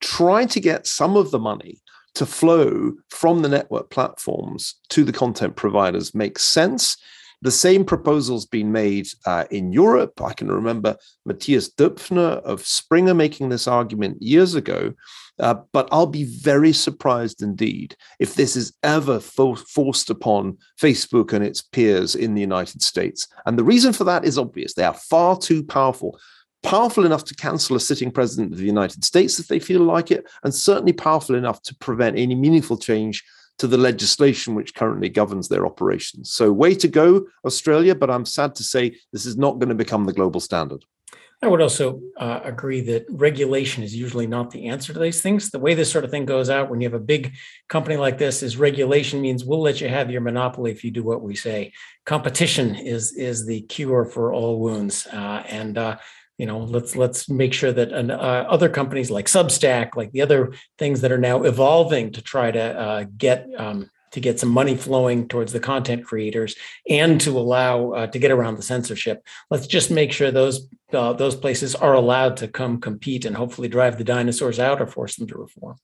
Try to get some of the money to flow from the network platforms to the content providers makes sense the same proposal's been made uh, in Europe. I can remember Matthias Döpfner of Springer making this argument years ago. Uh, but I'll be very surprised indeed if this is ever fo- forced upon Facebook and its peers in the United States. And the reason for that is obvious. They are far too powerful powerful enough to cancel a sitting president of the United States if they feel like it, and certainly powerful enough to prevent any meaningful change to the legislation which currently governs their operations. So, way to go, Australia, but I'm sad to say this is not going to become the global standard. I would also uh, agree that regulation is usually not the answer to these things. The way this sort of thing goes out when you have a big company like this is regulation means we'll let you have your monopoly if you do what we say. Competition is is the cure for all wounds, uh, and uh, you know let's let's make sure that uh, other companies like substack like the other things that are now evolving to try to uh, get um, to get some money flowing towards the content creators and to allow uh, to get around the censorship let's just make sure those uh, those places are allowed to come compete and hopefully drive the dinosaurs out or force them to reform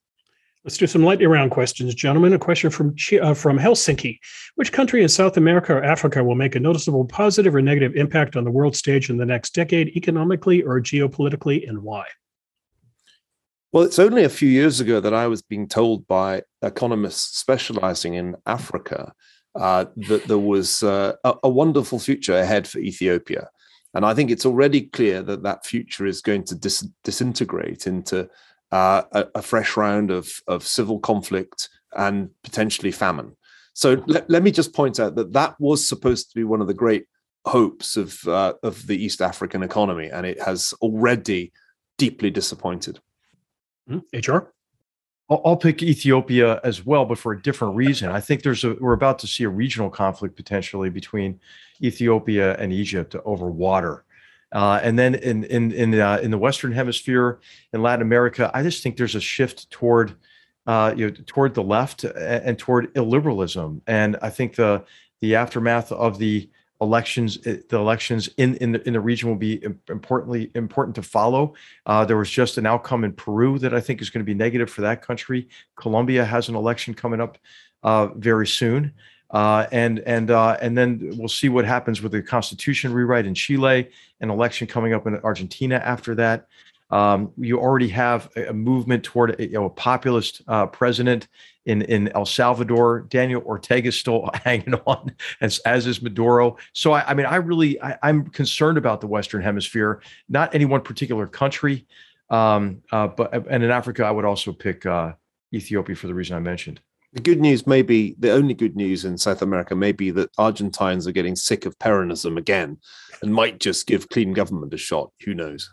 Let's do some lightning round questions, gentlemen. A question from uh, from Helsinki: Which country in South America or Africa will make a noticeable positive or negative impact on the world stage in the next decade, economically or geopolitically, and why? Well, it's only a few years ago that I was being told by economists specializing in Africa uh, that there was uh, a, a wonderful future ahead for Ethiopia. And I think it's already clear that that future is going to dis- disintegrate into uh, a, a, fresh round of, of civil conflict and potentially famine. So let, let me just point out that that was supposed to be one of the great hopes of uh, of the East African economy, and it has already deeply disappointed. HR. I'll, I'll pick Ethiopia as well, but for a different reason. I think there's a we're about to see a regional conflict potentially between Ethiopia and Egypt over water. Uh, and then in in in, uh, in the Western Hemisphere, in Latin America, I just think there's a shift toward uh, you know toward the left and, and toward illiberalism. And I think the the aftermath of the elections eh, the elections in in the, in the region will be importantly important to follow. Uh, there was just an outcome in peru that i think is going to be negative for that country. Colombia has an election coming up uh, very soon uh, and and uh, and then we'll see what happens with the constitution rewrite in chile an election coming up in argentina after that um, you already have a, movement toward a, you know, a populist uh, president in, in El Salvador. Daniel Ortega is still hanging on, as, as is Maduro. So, I, I mean, I really, I, am concerned about the Western Hemisphere, not any one particular country. Um, uh, but and in Africa, I would also pick uh, Ethiopia for the reason I mentioned. The good news may be the only good news in South America may be that Argentines are getting sick of Peronism again and might just give clean government a shot. Who knows?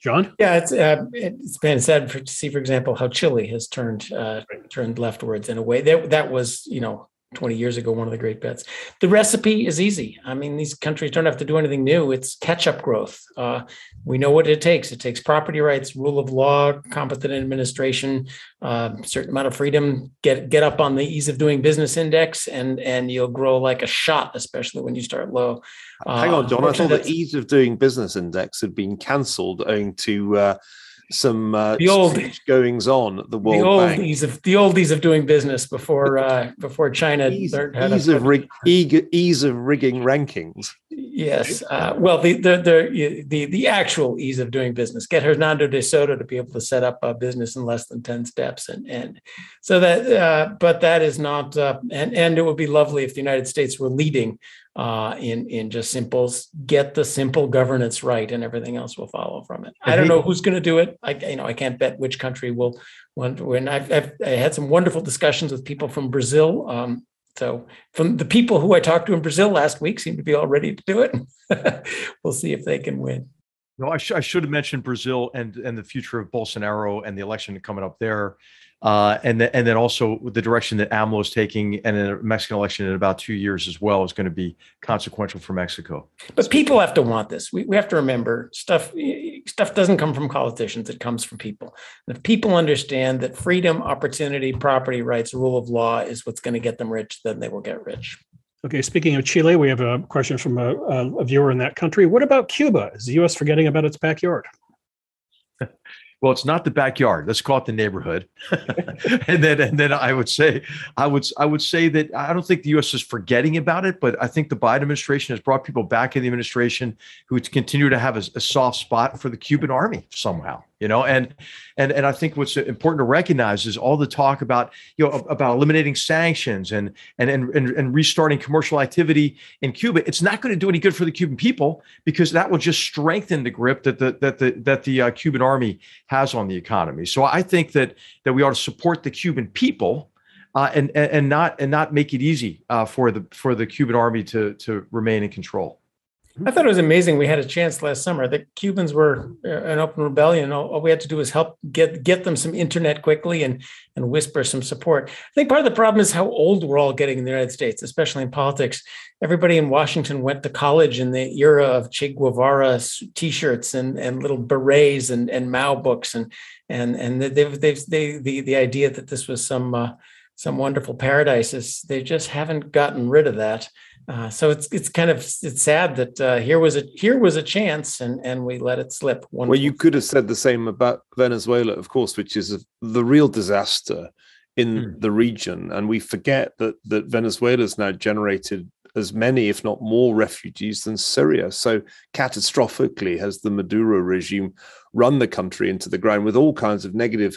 John? Yeah, it's uh, it's been said for, to see, for example, how Chile has turned uh, turned leftwards in a way that that was, you know, 20 years ago, one of the great bets. The recipe is easy. I mean, these countries don't have to do anything new. It's catch up growth. Uh, we know what it takes. It takes property rights, rule of law, competent administration, uh, certain amount of freedom. Get get up on the ease of doing business index, and and you'll grow like a shot, especially when you start low. Uh, Hang on, John. I thought the ease of doing business index had been cancelled owing to uh, some uh, the old goings on at the World the old Bank. Ease of, the old ease of doing business before uh, before China ease, learned how ease to of rig, ease of rigging rankings. Yes, uh, well, the, the the the the actual ease of doing business. Get Hernando de Soto to be able to set up a business in less than ten steps, and and so that, uh, but that is not. Uh, and and it would be lovely if the United States were leading uh, in in just simple get the simple governance right, and everything else will follow from it. I don't know who's going to do it. I you know I can't bet which country will. When I've, I've I had some wonderful discussions with people from Brazil. Um, so from the people who I talked to in Brazil last week seem to be all ready to do it. we'll see if they can win. No, I, sh- I should have mentioned Brazil and and the future of Bolsonaro and the election coming up there. Uh, and then, and then also the direction that AMLO is taking, and a Mexican election in about two years as well is going to be consequential for Mexico. But people have to want this. We, we have to remember stuff. Stuff doesn't come from politicians; it comes from people. And if people understand that freedom, opportunity, property rights, rule of law is what's going to get them rich, then they will get rich. Okay, speaking of Chile, we have a question from a, a viewer in that country. What about Cuba? Is the U.S. forgetting about its backyard? Well it's not the backyard. Let's call it the neighborhood. And then and then i would say i would i would say that i don't think the us is forgetting about it but i think the biden administration has brought people back in the administration who continue to have a, a soft spot for the cuban army somehow you know and and and i think what's important to recognize is all the talk about you know about eliminating sanctions and and and and, restarting commercial activity in cuba it's not going to do any good for the cuban people because that will just strengthen the grip that the that the that the uh, cuban army has on the economy so i think that that we ought to support the cuban people uh, and, and not and not make it easy uh, for the for the Cuban army to to remain in control. I thought it was amazing. We had a chance last summer. The Cubans were uh, an open rebellion. All, all, we had to do was help get get them some internet quickly and and whisper some support. I think part of the problem is how old we're all getting in the United States, especially in politics. Everybody in Washington went to college in the era of Che Guevara T-shirts and and little berets and and Mao books and and and they've they've they the the idea that this was some uh, some wonderful paradises. They just haven't gotten rid of that. Uh, so it's it's kind of it's sad that uh, here was a here was a chance and and we let it slip. Wonderful. Well, you could have said the same about Venezuela, of course, which is the real disaster in hmm. the region, and we forget that that Venezuela has now generated as many, if not more, refugees than Syria. So catastrophically has the Maduro regime run the country into the ground with all kinds of negative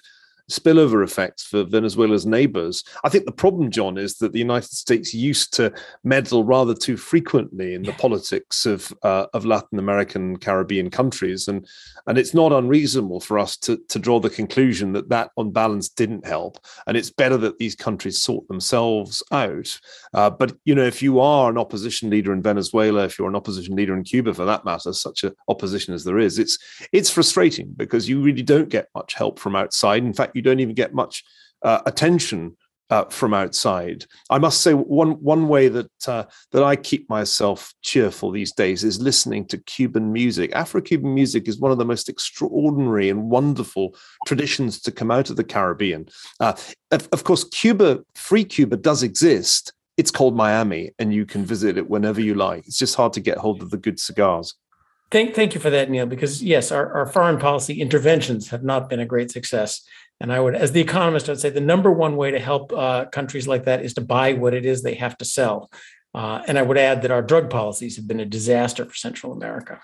spillover effects for Venezuela's neighbors. I think the problem, John, is that the United States used to meddle rather too frequently in the politics of uh, of Latin American Caribbean countries, and and it's not unreasonable for us to to draw the conclusion that that on balance didn't help, and it's better that these countries sort themselves out. Uh, but you know, if you are an opposition leader in Venezuela, if you're an opposition leader in Cuba, for that matter, such a opposition as there is, it's it's frustrating because you really don't get much help from outside. In fact You don't even get much uh, attention uh, from outside. I must say one one way that uh, that I keep myself cheerful these days is listening to Cuban music. Afro-Cuban music is one of the most extraordinary and wonderful traditions to come out of the Caribbean. Uh, of, of course, Cuba, free Cuba, does exist. It's called Miami, and you can visit it whenever you like. It's just hard to get hold of the good cigars. Thank, thank you for that, Niall. Because yes, our, our foreign policy interventions have not been a great success. And I would, as the economist, I'd say the number one way to help uh, countries like that is to buy what it is they have to sell. Uh, and I would add that our drug policies have been a disaster for Central America.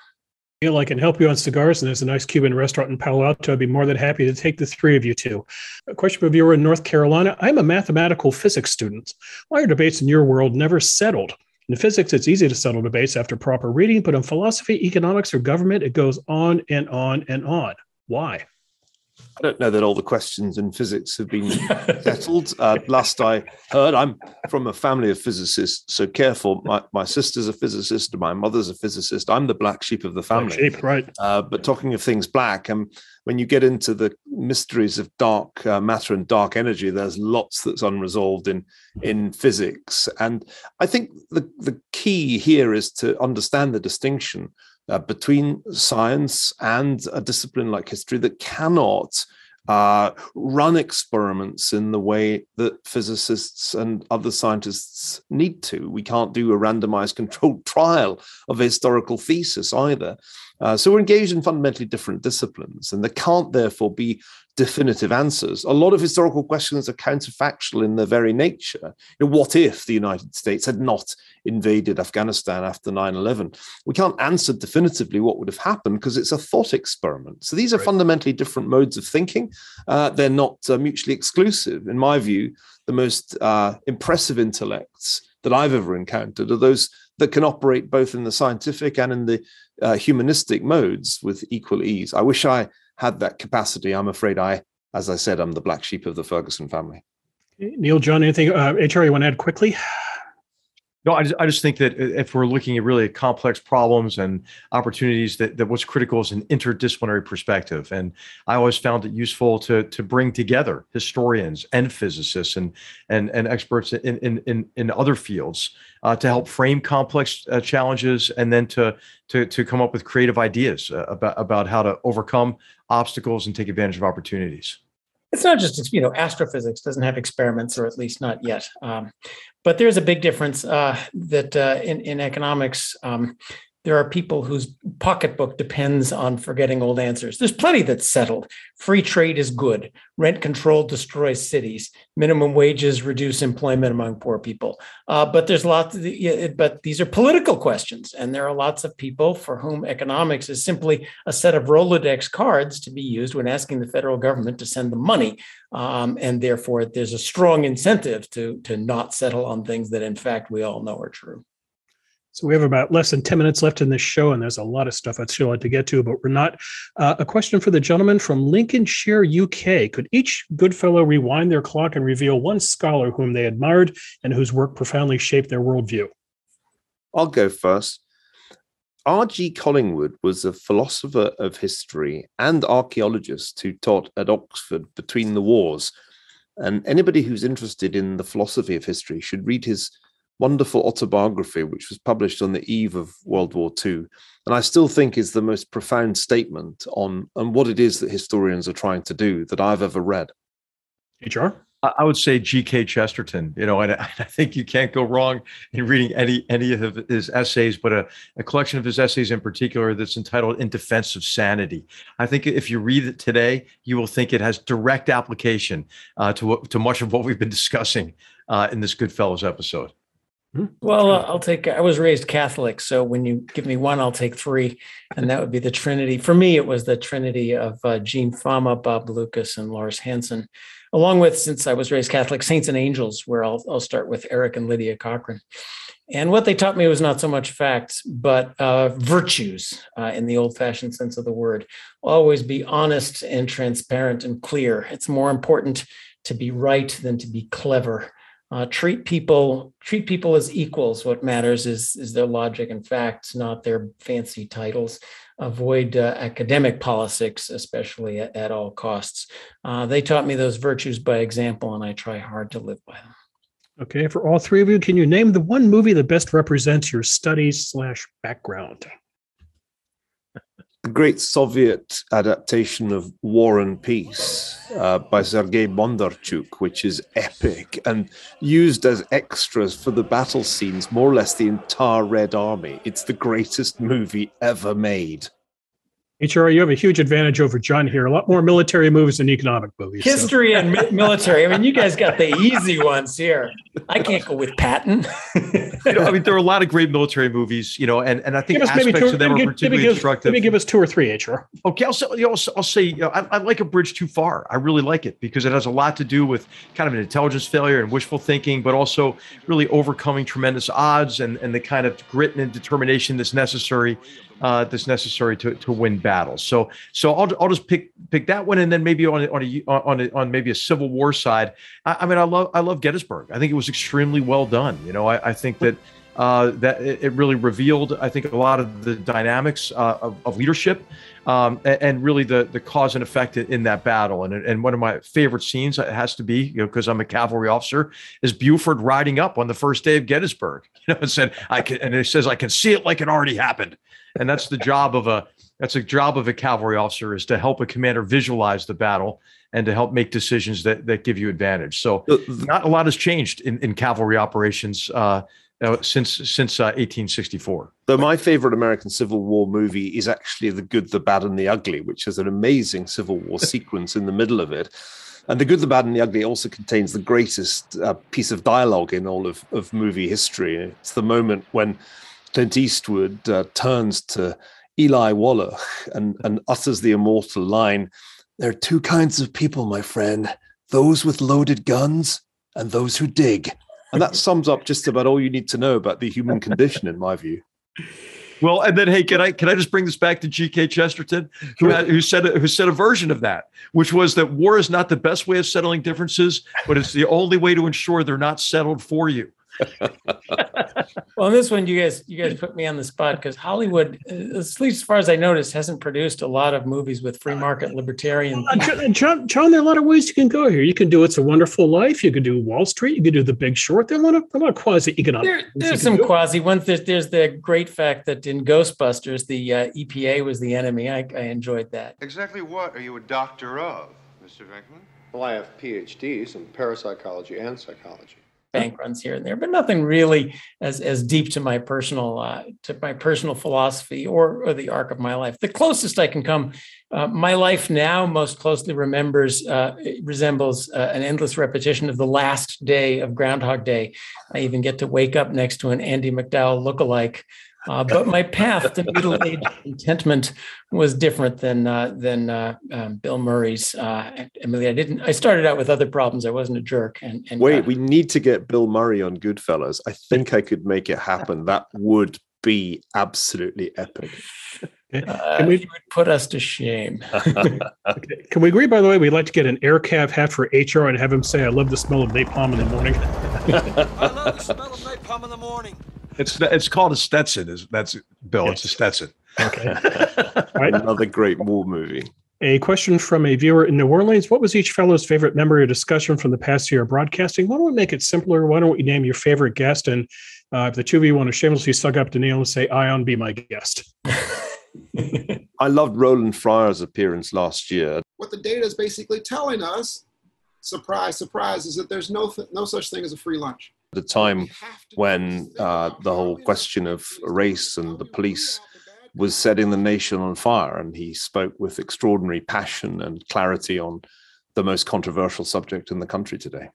Niall, I can help you on cigars, and there's a nice Cuban restaurant in Palo Alto. I'd be more than happy to take the three of you to. A question from a viewer in North Carolina. I'm a mathematical physics student. Why are debates in your world never settled? In physics, it's easy to settle debates after proper reading, but in philosophy, economics, or government, it goes on and on and on. Why? I don't know that all the questions in physics have been settled. Uh, last I heard, I'm from a family of physicists, so careful. My, my sister's a physicist, and my mother's a physicist. I'm the black sheep of the family. Black sheep, right? Uh, but talking of things black, and um, when you get into the mysteries of dark uh, matter and dark energy, there's lots that's unresolved in in physics. And I think the the key here is to understand the distinction uh, between science and a discipline like history that cannot uh, run experiments in the way that physicists and other scientists need to. We can't do a randomized controlled trial of a historical thesis either. Uh, so we're engaged in fundamentally different disciplines, and there can't therefore be definitive answers. A lot of historical questions are counterfactual in their very nature. You know, what if the United States had not invaded Afghanistan after 9 11? We can't answer definitively what would have happened because it's a thought experiment. So these are right. fundamentally different modes of thinking. Uh, they're not uh, mutually exclusive. In my view, the most uh, impressive intellects that I've ever encountered are those that can operate both in the scientific and in the uh, humanistic modes with equal ease. I wish I had that capacity. I'm afraid I, as I said, I'm the black sheep of the Ferguson family. Niall, John, anything? Uh, HR, you want to add quickly? No, I just, I just think that if we're looking at really complex problems and opportunities, that, that what's critical is an interdisciplinary perspective. And I always found it useful to to bring together historians and physicists and and, and experts in, in, in, in other fields uh, to help frame complex uh, challenges and then to, to, to come up with creative ideas uh, about, about how to overcome obstacles and take advantage of opportunities. It's not just you know astrophysics doesn't have experiments or at least not yet um, but there's a big difference uh, that uh, in, in economics um, there are people whose pocketbook depends on forgetting old answers. There's plenty that's settled. Free trade is good. Rent control destroys cities. Minimum wages reduce employment among poor people. Uh, but there's lots. Of, but these are political questions, and there are lots of people for whom economics is simply a set of Rolodex cards to be used when asking the federal government to send them money. Um, and therefore, there's a strong incentive to to not settle on things that, in fact, we all know are true. So we have about less than 10 minutes left in this show, and there's a lot of stuff I'd still like to get to, but we're not. Uh, a question for the gentleman from Lincolnshire, UK. Could each good fellow rewind their clock and reveal one scholar whom they admired and whose work profoundly shaped their worldview? I'll go first. R.G. Collingwood was a philosopher of history and archaeologist who taught at Oxford between the wars. And anybody who's interested in the philosophy of history should read his wonderful autobiography, which was published on the eve of World War II, and I still think is the most profound statement on, on what it is that historians are trying to do that I've ever read. HR? I would say G.K. Chesterton. You know, and I think you can't go wrong in reading any any of his essays, but a, a collection of his essays in particular that's entitled "In Defense of Sanity." I think if you read it today, you will think it has direct application uh, to to much of what we've been discussing uh, in this Goodfellows episode. Hmm? Well, I'll take. I was raised Catholic, so when you give me one, I'll take three, and that would be the Trinity. For me, it was the Trinity of uh, Gene Fama, Bob Lucas, and Lars Hansen, along with, since I was raised Catholic, Saints and Angels, where I'll I'll start with Eric and Lydia Cochrane. And what they taught me was not so much facts, but uh, virtues uh, in the old fashioned sense of the word. Always be honest and transparent and clear. It's more important to be right than to be clever uh, treat people treat people as equals what matters is is their logic and facts not their fancy titles avoid uh, academic politics, especially at, at all costs. Uh, they taught me those virtues by example, and I try hard to live by them. Okay, for all three of you, can you name the one movie that best represents your studies slash background? The great Soviet adaptation of War and Peace uh, by Sergei Bondarchuk, which is epic and used as extras for the battle scenes, more or less the entire Red Army. It's the greatest movie ever made. HR, you have a huge advantage over John here. A lot more military movies than economic movies. History so. and mi- military. I mean, you guys got the easy ones here. I can't go with Patton. you know, I mean, there are a lot of great military movies, you know, and, and I think aspects two, of them are particularly give, instructive. Maybe give us two or three, HR. Okay, I'll say, I'll, I'll say you know, I, I, like A Bridge Too Far. I really like it because it has a lot to do with kind of an intelligence failure and wishful thinking, but also really overcoming tremendous odds and, and the kind of grit and determination that's necessary uh, that's necessary to, to win battles. So so I'll, I'll just pick pick that one, and then maybe on on a, on a, on maybe a Civil War side. I, I, mean, I love I love Gettysburg. I think it was extremely well done. You know, I, I think that. Uh, that it really revealed, I think, a lot of the dynamics uh, of, of, leadership um, and, really the the cause and effect in that battle. And and one of my favorite scenes has to be, you know, because I'm a cavalry officer, is Buford riding up on the first day of Gettysburg. You know, and said, "I can," and it says, "I can see it like it already happened." And that's the job of a that's a job of a cavalry officer is to help a commander visualize the battle and to help make decisions that that give you advantage. So not a lot has changed in, in cavalry operations uh, uh, since since uh, 1864. Though my favorite American Civil War movie is actually The Good, the Bad, and the Ugly, which has an amazing Civil War sequence in the middle of it. And The Good, the Bad, and the Ugly also contains the greatest uh, piece of dialogue in all of, of movie history. It's the moment when Clint Eastwood uh, turns to Eli Wallach and, and utters the immortal line There are two kinds of people, my friend those with loaded guns and those who dig. And that sums up just about all you need to know about the human condition, in my view. Well, and then hey, can I can I just bring this back to G.K. Chesterton, who, had, who said who said a version of that, which was that war is not the best way of settling differences, but it's the only way to ensure they're not settled for you. well, on this one, you guys, you guys put me on the spot because Hollywood, uh, at least as far as I noticed, hasn't produced a lot of movies with free market libertarian. John, John, there are a lot of ways you can go here. You can do "It's a Wonderful Life." You could do Wall Street. You could do The Big Short. There are a lot of, a lot of quasi economic. There, there's some quasi ones. There's, there's the great fact that in Ghostbusters, the uh, EPA was the enemy. I, I enjoyed that. Exactly what are you a doctor of, Mr. Venkman? Well, I have PhDs in parapsychology and psychology bank runs here and there, but nothing really as as deep to my personal uh, to my personal philosophy or, or the arc of my life. The closest I can come, uh, my life now most closely remembers uh, resembles uh, an endless repetition of the last day of Groundhog Day. I even get to wake up next to an Andie MacDowell lookalike uh, but my path to middle age contentment was different than uh, than uh, um, Bill Murray's. Uh, Emily, I didn't. I started out with other problems. I wasn't a jerk. And, and wait, we need to get Bill Murray on Goodfellows. I think I could make it happen. That would be absolutely epic. Uh, Can we would put us to shame? okay. Can we agree? By the way, we'd like to get an air cav hat for HR and have him say, "I love the smell of napalm in the morning." I love the smell of napalm in the morning. It's it's called a Stetson. Is that's Bill? Yes. It's a Stetson. Okay. right. Another great war movie. A question from a viewer in New Orleans. What was each fellow's favorite memory or discussion from the past year of broadcasting? Why don't we make it simpler? Why don't we name your favorite guest? And uh, if the two of you want to shamelessly suck up to Niall and say, Ion, be my guest. I loved Roland Fryer's appearance last year. What the data is basically telling us, surprise, surprise, is that there's no, th- no such thing as a free lunch the time when uh, the whole question of race and the police was setting the nation on fire. And he spoke with extraordinary passion and clarity on the most controversial subject in the country today.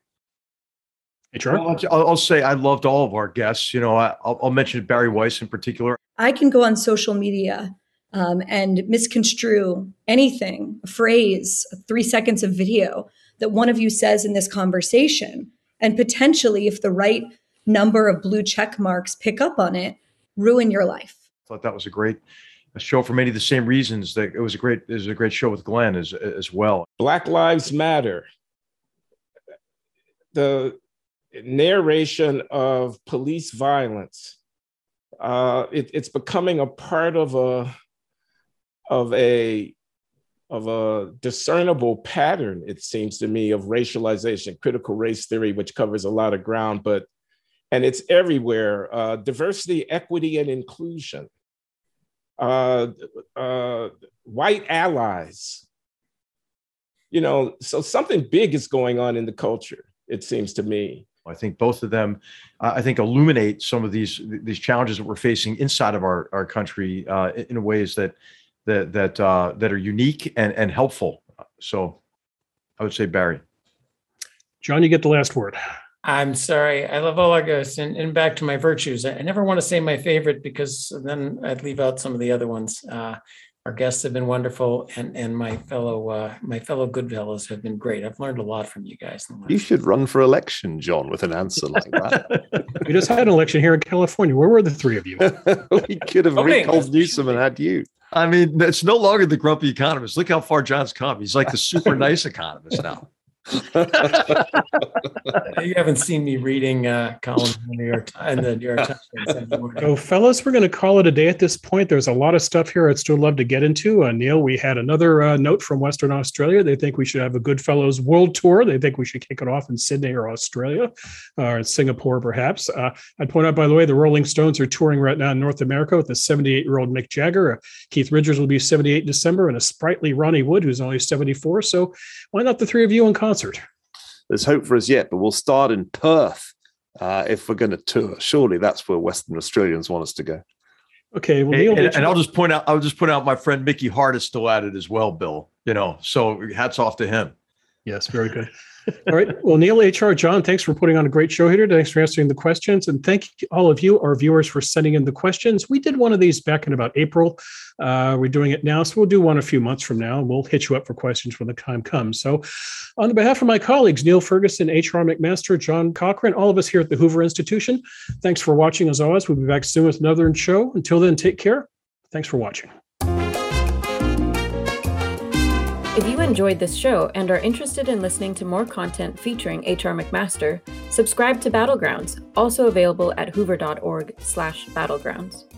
Well, I'll, I'll, say I loved all of our guests. You know, I, will mention Bari Weiss in particular. I can go on social media um, and misconstrue anything, a phrase, three seconds of video that one of you says in this conversation and potentially if the right number of blue check marks pick up on it ruin your life. I thought that was a great a show for many of the same reasons that it was a great it was a great show with glenn as as well. Black lives matter. The narration of police violence uh, it, it's becoming a part of a of a of a discernible pattern, it seems to me, of racialization, critical race theory, which covers a lot of ground, but and it's everywhere. Uh, diversity, equity, and inclusion. Uh, uh, white allies. You know, so something big is going on in the culture. It seems to me. I think both of them, uh, I think, illuminate some of these these challenges that we're facing inside of our our country uh, in ways that that that uh, that are unique and and helpful. So, I would say Bari. John, you get the last word. I'm sorry. I love all Olagos and, and back to my virtues. I never want to say my favorite because then I'd leave out some of the other ones. Uh, our guests have been wonderful, and and my fellow uh, my fellow good fellows have been great. I've learned a lot from you guys. You should run for election, John, with an answer like that. we just had an election here in California. Where were the three of you? we could have Okay. recalled Newsom and had you. I mean, it's no longer the grumpy economist. Look how far John's come. He's like the super nice economist now. you haven't seen me reading uh, columns in the New York Times. The New York Times. So, fellas, we're going to call it a day at this point. There's a lot of stuff here I'd still love to get into. Uh, Niall, we had another uh, note from Western Australia. They think we should have a Goodfellows World Tour. They think we should kick it off in Sydney or Australia or Singapore, perhaps. Uh, I'd point out, by the way, the Rolling Stones are touring right now in North America with the 78 year old Mick Jagger. Keith Richards will be 78 in December, and a sprightly Ronnie Wood, who's only 74. So, why not the three of you in concert? There's hope for us yet, but we'll start in Perth uh, if we're going to tour. Surely that's where Western Australians want us to go. Okay, well, And, Niall, and- did and I'll just point out, I'll just point out my friend Mickey Hart is still at it as well, Bill. You know, so hats off to him. Yes, very good. All right. Well, Niall, HR, John, thanks for putting on a great show here. Thanks for answering the questions. And thank all of you, our viewers, for sending in the questions. We did one of these back in about April. Uh, we're doing it now. So we'll do one a few months from now. We'll hit you up for questions when the time comes. So, on behalf of my colleagues, Niall Ferguson, HR McMaster, John Cochrane, all of us here at the Hoover Institution, thanks for watching as always. We'll be back soon with another show. Until then, take care. Thanks for watching. If you enjoyed this show and are interested in listening to more content featuring HR McMaster, subscribe to Battlegrounds, also available at hoover.org/battlegrounds.